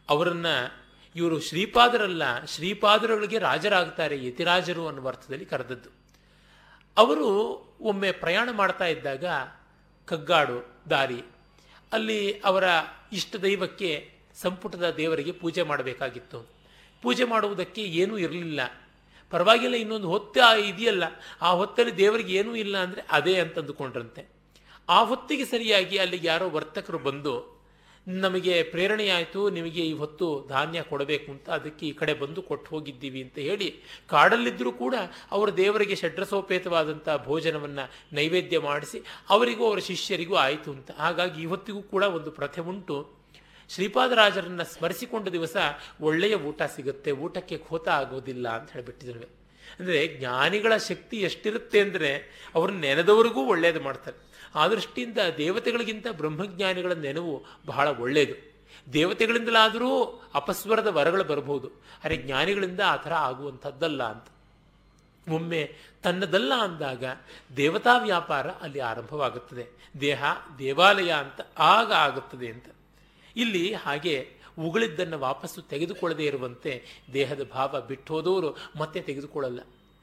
ಅವರನ್ನು ಇವರು ಶ್ರೀಪಾದರಲ್ಲ ಶ್ರೀಪಾದರುಗಳಿಗೆ ರಾಜರಾಗ್ತಾರೆ, ಯತಿರಾಜರು ಅನ್ನುವ ಅರ್ಥದಲ್ಲಿ ಕರೆದದ್ದು. ಅವರು ಒಮ್ಮೆ ಪ್ರಯಾಣ ಮಾಡ್ತಾ ಇದ್ದಾಗ ಕಗ್ಗಾಡು ದಾರಿ, ಅಲ್ಲಿ ಅವರ ಇಷ್ಟ ದೈವಕ್ಕೆ ಸಂಪುಟದ ದೇವರಿಗೆ ಪೂಜೆ ಮಾಡಬೇಕಾಗಿತ್ತು. ಪೂಜೆ ಮಾಡುವುದಕ್ಕೆ ಏನೂ ಇರಲಿಲ್ಲ. ಪರವಾಗಿಲ್ಲ, ಇನ್ನೊಂದು ಹೊತ್ತು ಇದೆಯಲ್ಲ, ಆ ಹೊತ್ತಲ್ಲಿ ದೇವರಿಗೆ ಏನೂ ಇಲ್ಲ ಅಂದರೆ ಅದೇ ಅಂತಂದುಕೊಂಡ್ರಂತೆ. ಆ ಹೊತ್ತಿಗೆ ಸರಿಯಾಗಿ ಅಲ್ಲಿಗೆ ಯಾರೋ ವರ್ತಕರು ಬಂದು, ನಮಗೆ ಪ್ರೇರಣೆಯಾಯಿತು, ನಿಮಗೆ ಈ ಹೊತ್ತು ಧಾನ್ಯ ಕೊಡಬೇಕು ಅಂತ ಅದಕ್ಕೆ ಈ ಕಡೆ ಬಂದು ಕೊಟ್ಟು ಹೋಗಿದ್ದೀವಿ ಅಂತ ಹೇಳಿ ಕಾಡಲ್ಲಿದ್ದರೂ ಕೂಡ ಅವರ ದೇವರಿಗೆ ಷಡ್ರಸೋಪೇತವಾದಂಥ ಭೋಜನವನ್ನು ನೈವೇದ್ಯ ಮಾಡಿಸಿ, ಅವರಿಗೂ ಅವರ ಶಿಷ್ಯರಿಗೂ ಆಯಿತು ಅಂತ. ಹಾಗಾಗಿ ಇವತ್ತಿಗೂ ಕೂಡ ಒಂದು ಪ್ರಥೆ ಉಂಟು. ಶ್ರೀಪಾದರಾಜರನ್ನು ಸ್ಮರಿಸಿಕೊಂಡ ದಿವಸ ಒಳ್ಳೆಯ ಊಟ ಸಿಗುತ್ತೆ, ಊಟಕ್ಕೆ ಖೋತ ಆಗೋದಿಲ್ಲ ಅಂತ ಹೇಳಿಬಿಟ್ಟಿದ್ರು. ಅಂದರೆ ಜ್ಞಾನಿಗಳ ಶಕ್ತಿ ಎಷ್ಟಿರುತ್ತೆ ಅಂದರೆ ಅವ್ರನ್ನ ನೆನೆದವರಿಗೂ ಒಳ್ಳೆಯದು ಮಾಡ್ತಾರೆ. ಆ ದೃಷ್ಟಿಯಿಂದ ದೇವತೆಗಳಿಗಿಂತ ಬ್ರಹ್ಮಜ್ಞಾನಿಗಳ ನೆನವು ಬಹಳ ಒಳ್ಳೆಯದು ದೇವತೆಗಳಿಂದಲಾದರೂ ಅಪಸ್ವರದ ವರಗಳು ಬರಬಹುದು. ಅರೆ ಜ್ಞಾನಿಗಳಿಂದ ಆ ಥರ ಆಗುವಂಥದ್ದಲ್ಲ ಅಂತ. ಒಮ್ಮೆ ತನ್ನದಲ್ಲ ಅಂದಾಗ ದೇವತಾ ವ್ಯಾಪಾರ ಅಲ್ಲಿ ಆರಂಭವಾಗುತ್ತದೆ. ದೇಹ ದೇವಾಲಯ ಅಂತ ಆಗ ಆಗುತ್ತದೆ ಅಂತ. ಇಲ್ಲಿ ಹಾಗೆ ಉಗಳಿದ್ದನ್ನು ವಾಪಸ್ಸು ತೆಗೆದುಕೊಳ್ಳದೇ ಇರುವಂತೆ ದೇಹದ ಭಾವ ಬಿಟ್ಟೋದವರು ಮತ್ತೆ ತೆಗೆದುಕೊಳ್ಳಲ್ಲ.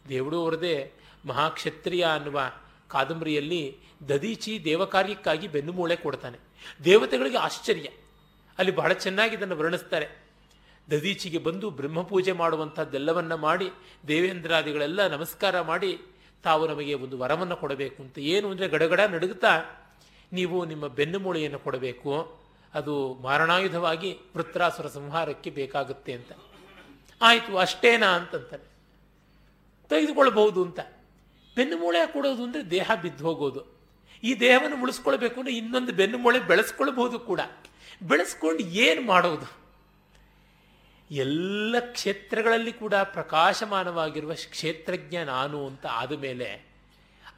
ದೇವಡು ಅವರದೇ, ಮಹಾಕ್ಷತ್ರಿಯ ಅನ್ನುವ ಕಾದಂಬರಿಯಲ್ಲಿ ದದೀಚಿ ದೇವಕಾರ್ಯಕ್ಕಾಗಿ ಬೆನ್ನುಮೂಳೆ ಕೊಡ್ತಾನೆ. ದೇವತೆಗಳಿಗೆ ಆಶ್ಚರ್ಯ. ಅಲ್ಲಿ ಬಹಳ ಚೆನ್ನಾಗಿ ಇದನ್ನು ವರ್ಣಿಸ್ತಾರೆ. ದದೀಚಿಗೆ ಬಂದು ಬ್ರಹ್ಮಪೂಜೆ ಮಾಡುವಂಥದ್ದೆಲ್ಲವನ್ನ ಮಾಡಿ, ದೇವೇಂದ್ರಾದಿಗಳೆಲ್ಲ ನಮಸ್ಕಾರ ಮಾಡಿ, ತಾವು ನಮಗೆ ಒಂದು ವರವನ್ನು ಕೊಡಬೇಕು ಅಂತ ಏನು ಅಂದರೆ ಗಡಗಡ ನಡುಗುತ್ತಾ, ನೀವು ನಿಮ್ಮ ಬೆನ್ನುಮೂಳೆಯನ್ನು ಕೊಡಬೇಕು. ಅದು ಮಾರಣಾಯುಧವಾಗಿ ವೃತ್ರಾಸುರ ಸಂಹಾರಕ್ಕೆ ಬೇಕಾಗುತ್ತೆ ಅಂತ. ಆಯಿತು, ಅಷ್ಟೇನಾ ಅಂತಂತಾನೆ ತೆಗೆದುಕೊಳ್ಬಹುದು ಅಂತ. ಬೆನ್ನುಮೂಳೆ ಕೊಡೋದು ಅಂದರೆ ದೇಹ ಬಿದ್ದು ಹೋಗೋದು. ಈ ದೇಹವನ್ನು ಉಳಿಸ್ಕೊಳ್ಬೇಕು ಅಂದರೆ ಇನ್ನೊಂದು ಬೆನ್ನುಮೂಳೆ ಬೆಳೆಸ್ಕೊಳ್ಬಹುದು ಕೂಡ. ಬೆಳೆಸ್ಕೊಂಡು ಏನು ಮಾಡೋದು? ಎಲ್ಲ ಕ್ಷೇತ್ರಗಳಲ್ಲಿ ಕೂಡ ಪ್ರಕಾಶಮಾನವಾಗಿರುವ ಕ್ಷೇತ್ರಜ್ಞ ನಾನು ಅಂತ ಆದ ಮೇಲೆ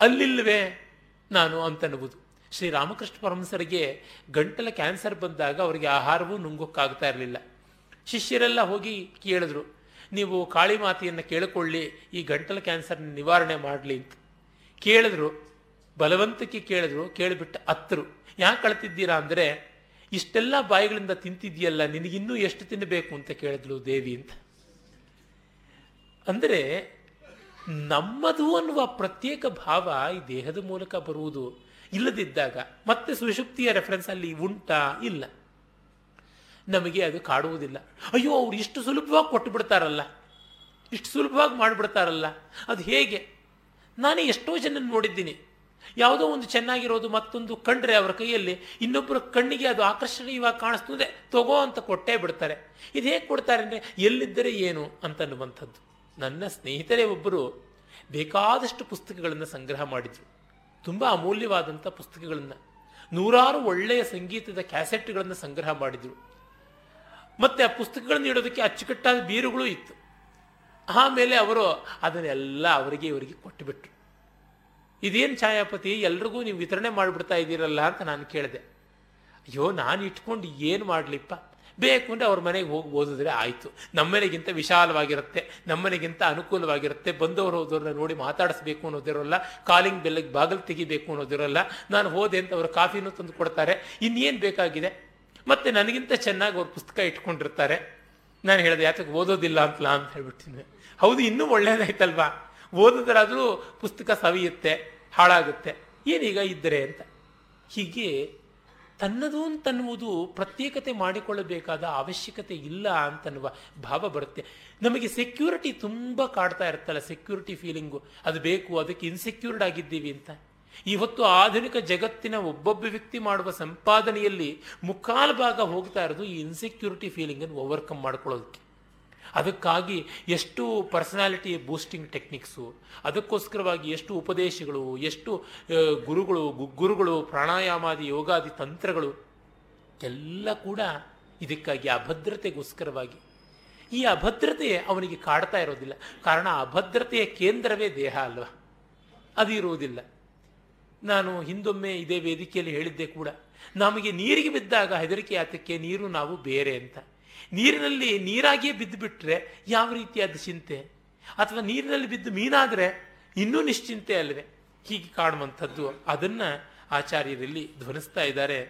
ಅಲ್ಲಿಲ್ವೇ ನಾನು ಅಂತನ್ನುವುದು. ಶ್ರೀರಾಮಕೃಷ್ಣ ಪರಮಸರಿಗೆ ಗಂಟಲ ಕ್ಯಾನ್ಸರ್ ಬಂದಾಗ ಅವರಿಗೆ ಆಹಾರವೂ ನುಂಗೋಕ್ಕಾಗ್ತಾ ಇರಲಿಲ್ಲ. ಶಿಷ್ಯರೆಲ್ಲ ಹೋಗಿ ಕೇಳಿದ್ರು, ನೀವು ಕಾಳಿ ಮಾತೆಯನ್ನು ಕೇಳಿಕೊಳ್ಳಿ, ಈ ಗಂಟಲ ಕ್ಯಾನ್ಸರ್ ನಿವಾರಣೆ ಮಾಡಲಿ ಅಂತ. ಕೇಳಿದ್ರು, ಬಲವಂತಕ್ಕೆ ಕೇಳಿದ್ರು, ಕೇಳಿಬಿಟ್ಟು ಅತ್ತರು, ಯಾಕೆ ಕಳ್ತಿದ್ದೀರಾ ಅಂದರೆ, ಇಷ್ಟೆಲ್ಲ ಬಾಯಿಗಳಿಂದ ತಿಂತಿದ್ಯಲ್ಲ ನಿನಗಿನ್ನೂ ಎಷ್ಟು ತಿನ್ನಬೇಕು? ಅಂತ ಕೇಳಿದ್ಲು ದೇವಿ ಅಂತ. ಅಂದರೆ ನಮ್ಮದು ಅನ್ನುವ ಪ್ರತ್ಯೇಕ ಭಾವ ಈ ದೇಹದ ಮೂಲಕ ಬರುವುದು. ಇಲ್ಲದಿದ್ದಾಗ ಮತ್ತೆ ಸುಶುಕ್ತಿಯ ರೆಫರೆನ್ಸ್ ಅಲ್ಲಿ ಉಂಟಾ? ಇಲ್ಲ. ನಮಗೆ ಅದು ಕಾಡುವುದಿಲ್ಲ. ಅಯ್ಯೋ, ಅವ್ರು ಇಷ್ಟು ಸುಲಭವಾಗಿ ಕೊಟ್ಟು ಬಿಡ್ತಾರಲ್ಲ ಇಷ್ಟು ಸುಲಭವಾಗಿ ಮಾಡಿಬಿಡ್ತಾರಲ್ಲ. ಅದು ಹೇಗೆ? ನಾನು ಎಷ್ಟೋ ಜನ ನೋಡಿದ್ದೀನಿ. ಯಾವುದೋ ಒಂದು ಚೆನ್ನಾಗಿರೋದು ಮತ್ತೊಂದು ಕಂಡ್ರೆ ಅವರ ಕೈಯಲ್ಲಿ ಇನ್ನೊಬ್ಬರ ಕಣ್ಣಿಗೆ ಅದು ಆಕರ್ಷಣೀಯವಾಗಿ ಕಾಣಿಸ್ತದೆ. ತಗೋ ಅಂತ ಕೊಟ್ಟೇ ಬಿಡ್ತಾರೆ. ಇದು ಹೇಗೆ ಕೊಡ್ತಾರೆ ಅಂದರೆ, ಎಲ್ಲಿದ್ದರೆ ಏನು ಅಂತನ್ನುವಂಥದ್ದು. ನನ್ನ ಸ್ನೇಹಿತರೇ ಒಬ್ಬರು ಬೇಕಾದಷ್ಟು ಪುಸ್ತಕಗಳನ್ನು ಸಂಗ್ರಹ ಮಾಡಿದರು. ತುಂಬ ಅಮೂಲ್ಯವಾದಂಥ ಪುಸ್ತಕಗಳನ್ನು, ನೂರಾರು ಒಳ್ಳೆಯ ಸಂಗೀತದ ಕ್ಯಾಸೆಟ್ಗಳನ್ನು ಸಂಗ್ರಹ ಮಾಡಿದರು. ಮತ್ತು ಆ ಪುಸ್ತಕಗಳನ್ನು ಇಡೋದಕ್ಕೆ ಅಚ್ಚುಕಟ್ಟಾದ ಬೀರುಗಳು ಇತ್ತು. ಆಮೇಲೆ ಅವರು ಅದನ್ನೆಲ್ಲ ಅವರಿಗೆ ಇವರಿಗೆ ಕೊಟ್ಟುಬಿಟ್ರು. ಇದೇನು ಛಾಯಾಪತಿ, ಎಲ್ರಿಗೂ ನೀವು ವಿತರಣೆ ಮಾಡಿಬಿಡ್ತಾ ಇದ್ದೀರಲ್ಲ ಅಂತ ನಾನು ಕೇಳಿದೆ. ಅಯ್ಯೋ, ನಾನು ಇಟ್ಕೊಂಡು ಏನು ಮಾಡಲಿಪ್ಪ? ಬೇಕು ಅಂದರೆ ಅವ್ರ ಮನೆಗೆ ಹೋಗಿ ಓದಿದ್ರೆ ಆಯಿತು. ನಮ್ಮನೆಗಿಂತ ವಿಶಾಲವಾಗಿರುತ್ತೆ, ನಮ್ಮನೆಗಿಂತ ಅನುಕೂಲವಾಗಿರುತ್ತೆ, ಬಂದವರು ಹೋದವ್ರನ್ನ ನೋಡಿ ಮಾತಾಡಿಸ್ಬೇಕು ಅನ್ನೋದಿರೋಲ್ಲ, ಕಾಲಿಂಗ್ ಬೆಲ್ಲಿಗೆ ಬಾಗಿಲು ತೆಗಿಬೇಕು ಅನ್ನೋದಿರೋಲ್ಲ, ನಾನು ಹೋದೆ ಅಂತ ಅವರು ಕಾಫಿನೂ ತಂದು ಕೊಡ್ತಾರೆ, ಇನ್ನೇನು ಬೇಕಾಗಿದೆ? ಮತ್ತೆ ನನಗಿಂತ ಚೆನ್ನಾಗಿ ಅವ್ರು ಪುಸ್ತಕ ಇಟ್ಕೊಂಡಿರ್ತಾರೆ. ನಾನು ಹೇಳಿದೆ ಯಾತಕ್ಕೆ ಓದೋದಿಲ್ಲ ಅಂತಲಾ ಅಂತ ಹೇಳ್ಬಿಡ್ತೀನಿ. ಹೌದು, ಇನ್ನೂ ಒಳ್ಳೇದಾಯ್ತಲ್ವಾ? ಓದಿದ್ರಾದರೂ ಪುಸ್ತಕ ಸವಿಯುತ್ತೆ, ಹಾಳಾಗುತ್ತೆ ಏನೀಗ ಇದ್ದರೆ ಅಂತ? ಹೀಗೆ ತನ್ನದು ಅಂತನ್ನುವುದು ಪ್ರತ್ಯೇಕತೆ ಮಾಡಿಕೊಳ್ಳಬೇಕಾದ ಅವಶ್ಯಕತೆ ಇಲ್ಲ ಅಂತನ್ನುವ ಭಾವ ಬರುತ್ತೆ. ನಮಗೆ ಸೆಕ್ಯೂರಿಟಿ ತುಂಬ ಕಾಡ್ತಾ ಇರ್ತಲ್ಲ ಸೆಕ್ಯೂರಿಟಿ ಫೀಲಿಂಗು ಅದು ಬೇಕು, ಅದಕ್ಕೆ ಇನ್ಸೆಕ್ಯೂರ್ಡ್ ಆಗಿದ್ದೀವಿ ಅಂತ. ಇವತ್ತು ಆಧುನಿಕ ಜಗತ್ತಿನ ಒಬ್ಬೊಬ್ಬ ವ್ಯಕ್ತಿ ಮಾಡುವ ಸಂಪಾದನೆಯಲ್ಲಿ ಮುಕ್ಕಾಲು ಭಾಗ ಹೋಗ್ತಾ ಇರೋದು ಈ ಇನ್ಸೆಕ್ಯೂರಿಟಿ ಫೀಲಿಂಗನ್ನು ಓವರ್ಕಮ್ ಮಾಡ್ಕೊಳ್ಳೋದಕ್ಕೆ. ಅದಕ್ಕಾಗಿ ಎಷ್ಟು ಪರ್ಸನಾಲಿಟಿ ಬೂಸ್ಟಿಂಗ್ ಟೆಕ್ನಿಕ್ಸು ಅದಕ್ಕೋಸ್ಕರವಾಗಿ ಎಷ್ಟು ಉಪದೇಶಗಳು, ಎಷ್ಟು ಗುರುಗಳು ಗುಗ್ಗುರುಗಳು ಪ್ರಾಣಾಯಾಮಾದಿ, ಯೋಗಾದಿ ತಂತ್ರಗಳು, ಎಲ್ಲ ಕೂಡ ಇದಕ್ಕಾಗಿ ಅಭದ್ರತೆಗೋಸ್ಕರವಾಗಿ. ಈ ಅಭದ್ರತೆ ಅವನಿಗೆ ಕಾಡ್ತಾ ಇರೋದಿಲ್ಲ. ಕಾರಣ ಅಭದ್ರತೆಯ ಕೇಂದ್ರವೇ ದೇಹ ಅಲ್ವಾ? ಅದು ಇರುವುದಿಲ್ಲ. ನಾನು ಹಿಂದೊಮ್ಮೆ ಇದೇ ವೇದಿಕೆಯಲ್ಲಿ ಹೇಳಿದ್ದೆ ಕೂಡ, ನಮಗೆ ನೀರಿಗೆ ಬಿದ್ದಾಗ ಹೆದರಿಕೆ ಆತಕ್ಕೆ ನೀರು ನಾವು ಬೇರೆ ಅಂತ. ನೀರಿನಲ್ಲಿ ನೀರಾಗಿಯೇ ಬಿದ್ದು ಬಿಟ್ಟರೆ ಯಾವ ರೀತಿಯಾದ ಚಿಂತೆ? ಅಥವಾ ನೀರಿನಲ್ಲಿ ಬಿದ್ದು ಮೀನಾದರೆ ಇನ್ನೂ ನಿಶ್ಚಿಂತೆ ಅಲ್ವೇ ಹೀಗೆ ಕಾಣುವಂಥದ್ದು ಅದನ್ನ ಆಚಾರ್ಯರಲ್ಲಿ ಧ್ವನಿಸ್ತಾ ಇದ್ದಾರೆ.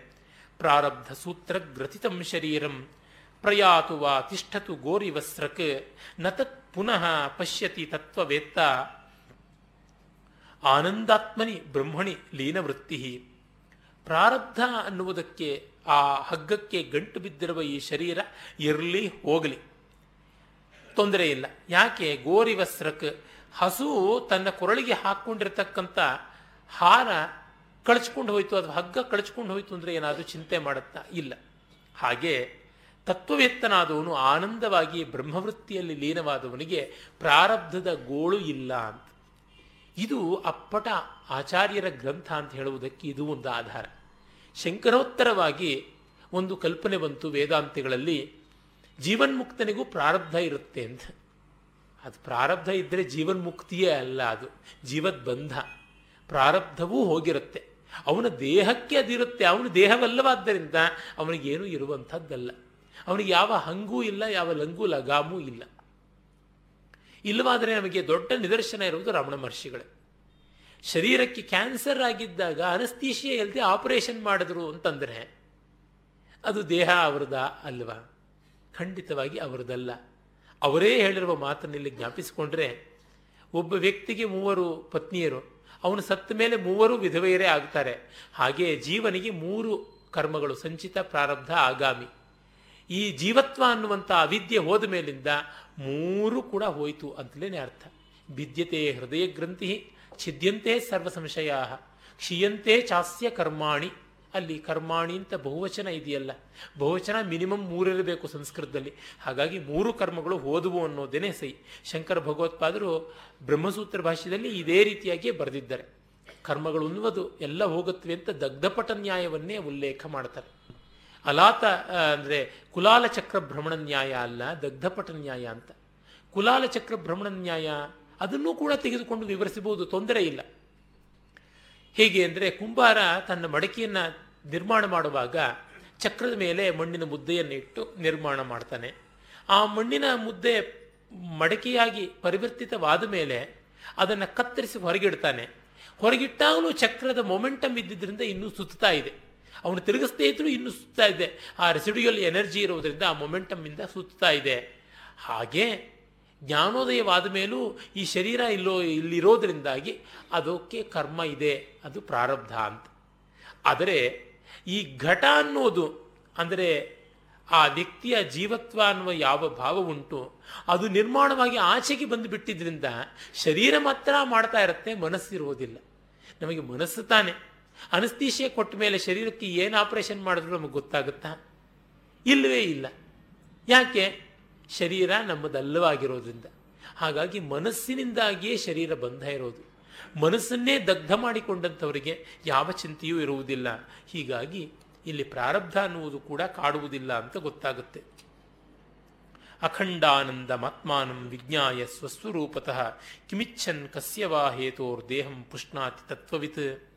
ಪ್ರಾರಬ್ಧ ಸೂತ್ರ ಗ್ರಥಿತಂ ಶರೀರಂ ಪ್ರಯಾತು ವಾ ತಿಷ್ಠತು ಗೋರಿವಸ್ರಕ್ನ ತತ್ ಪುನಃ ಪಶ್ಯತಿ ತತ್ವವೇತ್ತ ಆನಂದಾತ್ಮನಿ ಬ್ರಹ್ಮಣಿ ಲೀನವೃತ್ತಿ ಪ್ರಾರಬ್ಧ ಅನ್ನುವುದಕ್ಕೆ ಆ ಹಗ್ಗಕ್ಕೆ ಗಂಟು ಬಿದ್ದಿರುವ ಈ ಶರೀರ ಇರಲಿ ಹೋಗಲಿ. ತೊಂದರೆ ಇಲ್ಲ. ಯಾಕೆ? ಗೋರಿವಸ್ರಕ್ ಹಸು ತನ್ನ ಕೊರಳಿಗೆ ಹಾಕ್ಕೊಂಡಿರ್ತಕ್ಕಂಥ ಹಾರ ಕಳಚ್ಕೊಂಡು ಹೋಯ್ತು. ಅಥವಾ ಹಗ್ಗ ಕಳಚ್ಕೊಂಡು ಹೋಯ್ತು ಅಂದರೆ ಏನಾದರೂ ಚಿಂತೆ ಮಾಡುತ್ತಾ? ಇಲ್ಲ. ಹಾಗೆ ತತ್ವವೇತ್ತನಾದವನು ಆನಂದವಾಗಿ ಬ್ರಹ್ಮವೃತ್ತಿಯಲ್ಲಿ ಲೀನವಾದವನಿಗೆ ಪ್ರಾರಬ್ಧದ ಗೋಳು ಇಲ್ಲ ಅಂತ. ಇದು ಅಪ್ಪಟ ಆಚಾರ್ಯರ ಗ್ರಂಥ ಅಂತ ಹೇಳುವುದಕ್ಕೆ ಇದು ಒಂದು ಆಧಾರ. ಶಂಕರೋತ್ತರವಾಗಿ ಒಂದು ಕಲ್ಪನೆ ಬಂತು ವೇದಾಂತಿಗಳಲ್ಲಿ ಜೀವನ್ಮುಕ್ತನಿಗೂ ಪ್ರಾರಬ್ಧ ಇರುತ್ತೆ ಅಂತ. ಅದು ಪ್ರಾರಬ್ಧ ಇದ್ದರೆ ಜೀವನ್ಮುಕ್ತಿಯೇ ಅಲ್ಲ ಅದು. ಜೀವದ್ಬಂಧ. ಪ್ರಾರಬ್ಧವೂ ಹೋಗಿರುತ್ತೆ. ಅವನ ದೇಹಕ್ಕೆ ಅದಿರುತ್ತೆ. ಅವನ ದೇಹವಲ್ಲವಾದ್ದರಿಂದ ಅವನಿಗೇನು ಇರುವಂಥದ್ದಲ್ಲ. ಅವನಿಗೆ ಯಾವ ಹಂಗೂ ಇಲ್ಲ, ಯಾವ ಲಂಗು ಲಗಾಮೂ ಇಲ್ಲ. ಇಲ್ಲವಾದರೆ ನಮಗೆ ದೊಡ್ಡ ನಿದರ್ಶನ ಇರುವುದು ರಮಣ ಮಹರ್ಷಿಗಳೇ. ಶರೀರಕ್ಕೆ ಕ್ಯಾನ್ಸರ್ ಆಗಿದ್ದಾಗ ಅನಸ್ತೀಶಿಯ ಇಲ್ಲದೆ ಆಪರೇಷನ್ ಮಾಡಿದ್ರು ಅಂತಂದರೆ ಅದು ದೇಹ ಅವರದ ಅಲ್ವಾ? ಖಂಡಿತವಾಗಿ ಅವರದಲ್ಲ. ಅವರೇ ಹೇಳಿರುವ ಮಾತನ್ನಿಲ್ಲಿ ಜ್ಞಾಪಿಸಿಕೊಂಡ್ರೆ ಒಬ್ಬ ವ್ಯಕ್ತಿಗೆ ಮೂವರು ಪತ್ನಿಯರು, ಅವನು ಸತ್ತ ಮೇಲೆ ಮೂವರು ವಿಧವೆಯರೇ ಆಗ್ತಾರೆ. ಹಾಗೆ ಜೀವನಿಗೆ ಮೂರು ಕರ್ಮಗಳು, ಸಂಚಿತ, ಪ್ರಾರಬ್ಧ, ಆಗಾಮಿ. ಈ ಜೀವತ್ವ ಅನ್ನುವಂಥ ಅವಿದ್ಯೆ ಹೋದ ಮೇಲಿಂದ ಮೂರು ಕೂಡ ಹೋಯಿತು ಅಂತಲೇ ಅರ್ಥ. ಭಿದ್ಯತೆ ಹೃದಯ ಗ್ರಂಥಿ ಛಿದ್ಯಂತೆ ಸರ್ವ ಸಂಶಯ ಕ್ಷೀಯಂತೆ ಚಾಸ್ಯ ಕರ್ಮಾಣಿ. ಅಲ್ಲಿ ಕರ್ಮಾಣಿ ಅಂತ ಬಹುವಚನ ಇದೆಯಲ್ಲ. ಬಹುವಚನ ಮಿನಿಮಮ್ ಮೂರಿರಬೇಕು ಸಂಸ್ಕೃತದಲ್ಲಿ. ಹಾಗಾಗಿ ಮೂರು ಕರ್ಮಗಳು ಓದುವು ಅನ್ನೋದೇನೆ ಸೈ ಶಂಕರ ಭಗವತ್ಪಾದರು ಬ್ರಹ್ಮಸೂತ್ರ ಭಾಷೆಯಲ್ಲಿ ಇದೇ ರೀತಿಯಾಗಿಯೇ ಬರೆದಿದ್ದಾರೆ. ಕರ್ಮಗಳು ಅನ್ನುವುದು ಎಲ್ಲ ಹೋಗುತ್ತವೆ ಅಂತ ದಗ್ಧಪಟ ನ್ಯಾಯವನ್ನೇ ಉಲ್ಲೇಖ ಮಾಡ್ತಾರೆ. ಅಲಾತ ಅಂದರೆ ಕುಲಾಲ ಚಕ್ರ ಭ್ರಮಣ ನ್ಯಾಯ ಅಲ್ಲ, ದಗ್ಧಪಟ ನ್ಯಾಯ ಅಂತ. ಕುಲಾಲ ಚಕ್ರ ಭ್ರಮಣ ನ್ಯಾಯ ಅದನ್ನೂ ಕೂಡ ತೆಗೆದುಕೊಂಡು ವಿವರಿಸಬಹುದು, ತೊಂದರೆ ಇಲ್ಲ. ಹೇಗೆ ಅಂದರೆ ಕುಂಬಾರ ತನ್ನ ಮಡಕೆಯನ್ನು ನಿರ್ಮಾಣ ಮಾಡುವಾಗ ಚಕ್ರದ ಮೇಲೆ ಮಣ್ಣಿನ ಮುದ್ದೆಯನ್ನು ಇಟ್ಟು ನಿರ್ಮಾಣ ಮಾಡ್ತಾನೆ. ಆ ಮಣ್ಣಿನ ಮುದ್ದೆ ಮಡಕೆಯಾಗಿ ಪರಿವರ್ತಿತವಾದ ಮೇಲೆ ಅದನ್ನು ಕತ್ತರಿಸಿ ಹೊರಗಿಡ್ತಾನೆ. ಹೊರಗಿಟ್ಟಾಗಲೂ ಚಕ್ರದ ಮೊಮೆಂಟಮ್ ಇದ್ದಿದ್ದರಿಂದ ಇನ್ನೂ ಸುತ್ತಾ ಇದೆ. ಅವನು ತಿರುಗಿಸ್ತೇ ಇದ್ರು ಇನ್ನೂ ಸುತ್ತಾ ಇದೆ. ಆ ರೆಸಿಡ್ಯೂಯಲ್ ಎನರ್ಜಿ ಇರೋದ್ರಿಂದ ಆ ಮೊಮೆಂಟಮ್ ಸುತ್ತುತ್ತಾ ಸುತ್ತಾ ಇದೆ. ಹಾಗೆ ಜ್ಞಾನೋದಯವಾದ ಮೇಲೂ ಈ ಶರೀರ ಇಲ್ಲೋ, ಇಲ್ಲಿರೋದ್ರಿಂದಾಗಿ ಅದಕ್ಕೆ ಕರ್ಮ ಇದೆ, ಅದು ಪ್ರಾರಬ್ಧ ಅಂತ. ಆದರೆ ಈ ಘಟ ಅನ್ನೋದು, ಅಂದರೆ ಆ ವ್ಯಕ್ತಿಯ ಜೀವತ್ವ ಅನ್ನುವ ಯಾವ ಭಾವ ಉಂಟು, ಅದು ನಿರ್ಮಾಣವಾಗಿ ಆಚೆಗೆ ಬಂದು ಬಿಟ್ಟಿದ್ದರಿಂದ ಶರೀರ ಮಾತ್ರ ಮಾಡ್ತಾ ಇರುತ್ತೆ ಮನಸ್ಸಿರುವುದಿಲ್ಲ ನಮಗೆ ಮನಸ್ಸು ತಾನೆ. ಅನಸ್ತೀಶೆ ಕೊಟ್ಟ ಮೇಲೆ ಶರೀರಕ್ಕೆ ಏನು ಆಪರೇಷನ್ ಮಾಡಿದ್ರು ನಮಗೆ ಗೊತ್ತಾಗುತ್ತಾ? ಇಲ್ಲವೇ ಇಲ್ಲ. ಯಾಕೆ? ಶರೀರ ನಮ್ಮದಲ್ಲವಾಗಿರೋದ್ರಿಂದ. ಹಾಗಾಗಿ ಮನಸ್ಸಿನಿಂದಾಗಿಯೇ ಶರೀರ ಬಂಧ ಇರೋದು. ಮನಸ್ಸನ್ನೇ ದಗ್ಧ ಮಾಡಿಕೊಂಡಂಥವರಿಗೆ ಯಾವ ಚಿಂತೆಯೂ ಇರುವುದಿಲ್ಲ. ಹೀಗಾಗಿ ಇಲ್ಲಿ ಪ್ರಾರಬ್ಧ ಅನ್ನುವುದು ಕೂಡ ಕಾಡುವುದಿಲ್ಲ ಅಂತ ಗೊತ್ತಾಗುತ್ತೆ. ಅಖಂಡಾನಂದಮಾತ್ಮಾನಂ ವಿಜ್ಞಾಯ ಸ್ವಸ್ವರೂಪತಃ ಕಿಮಿಚ್ಛನ್ ಕಸ್ಯವಾ ಹೇತೋರ್ ದೇಹಂ ಪುಷ್ಣಾತಿ ತತ್ವವಿತ್.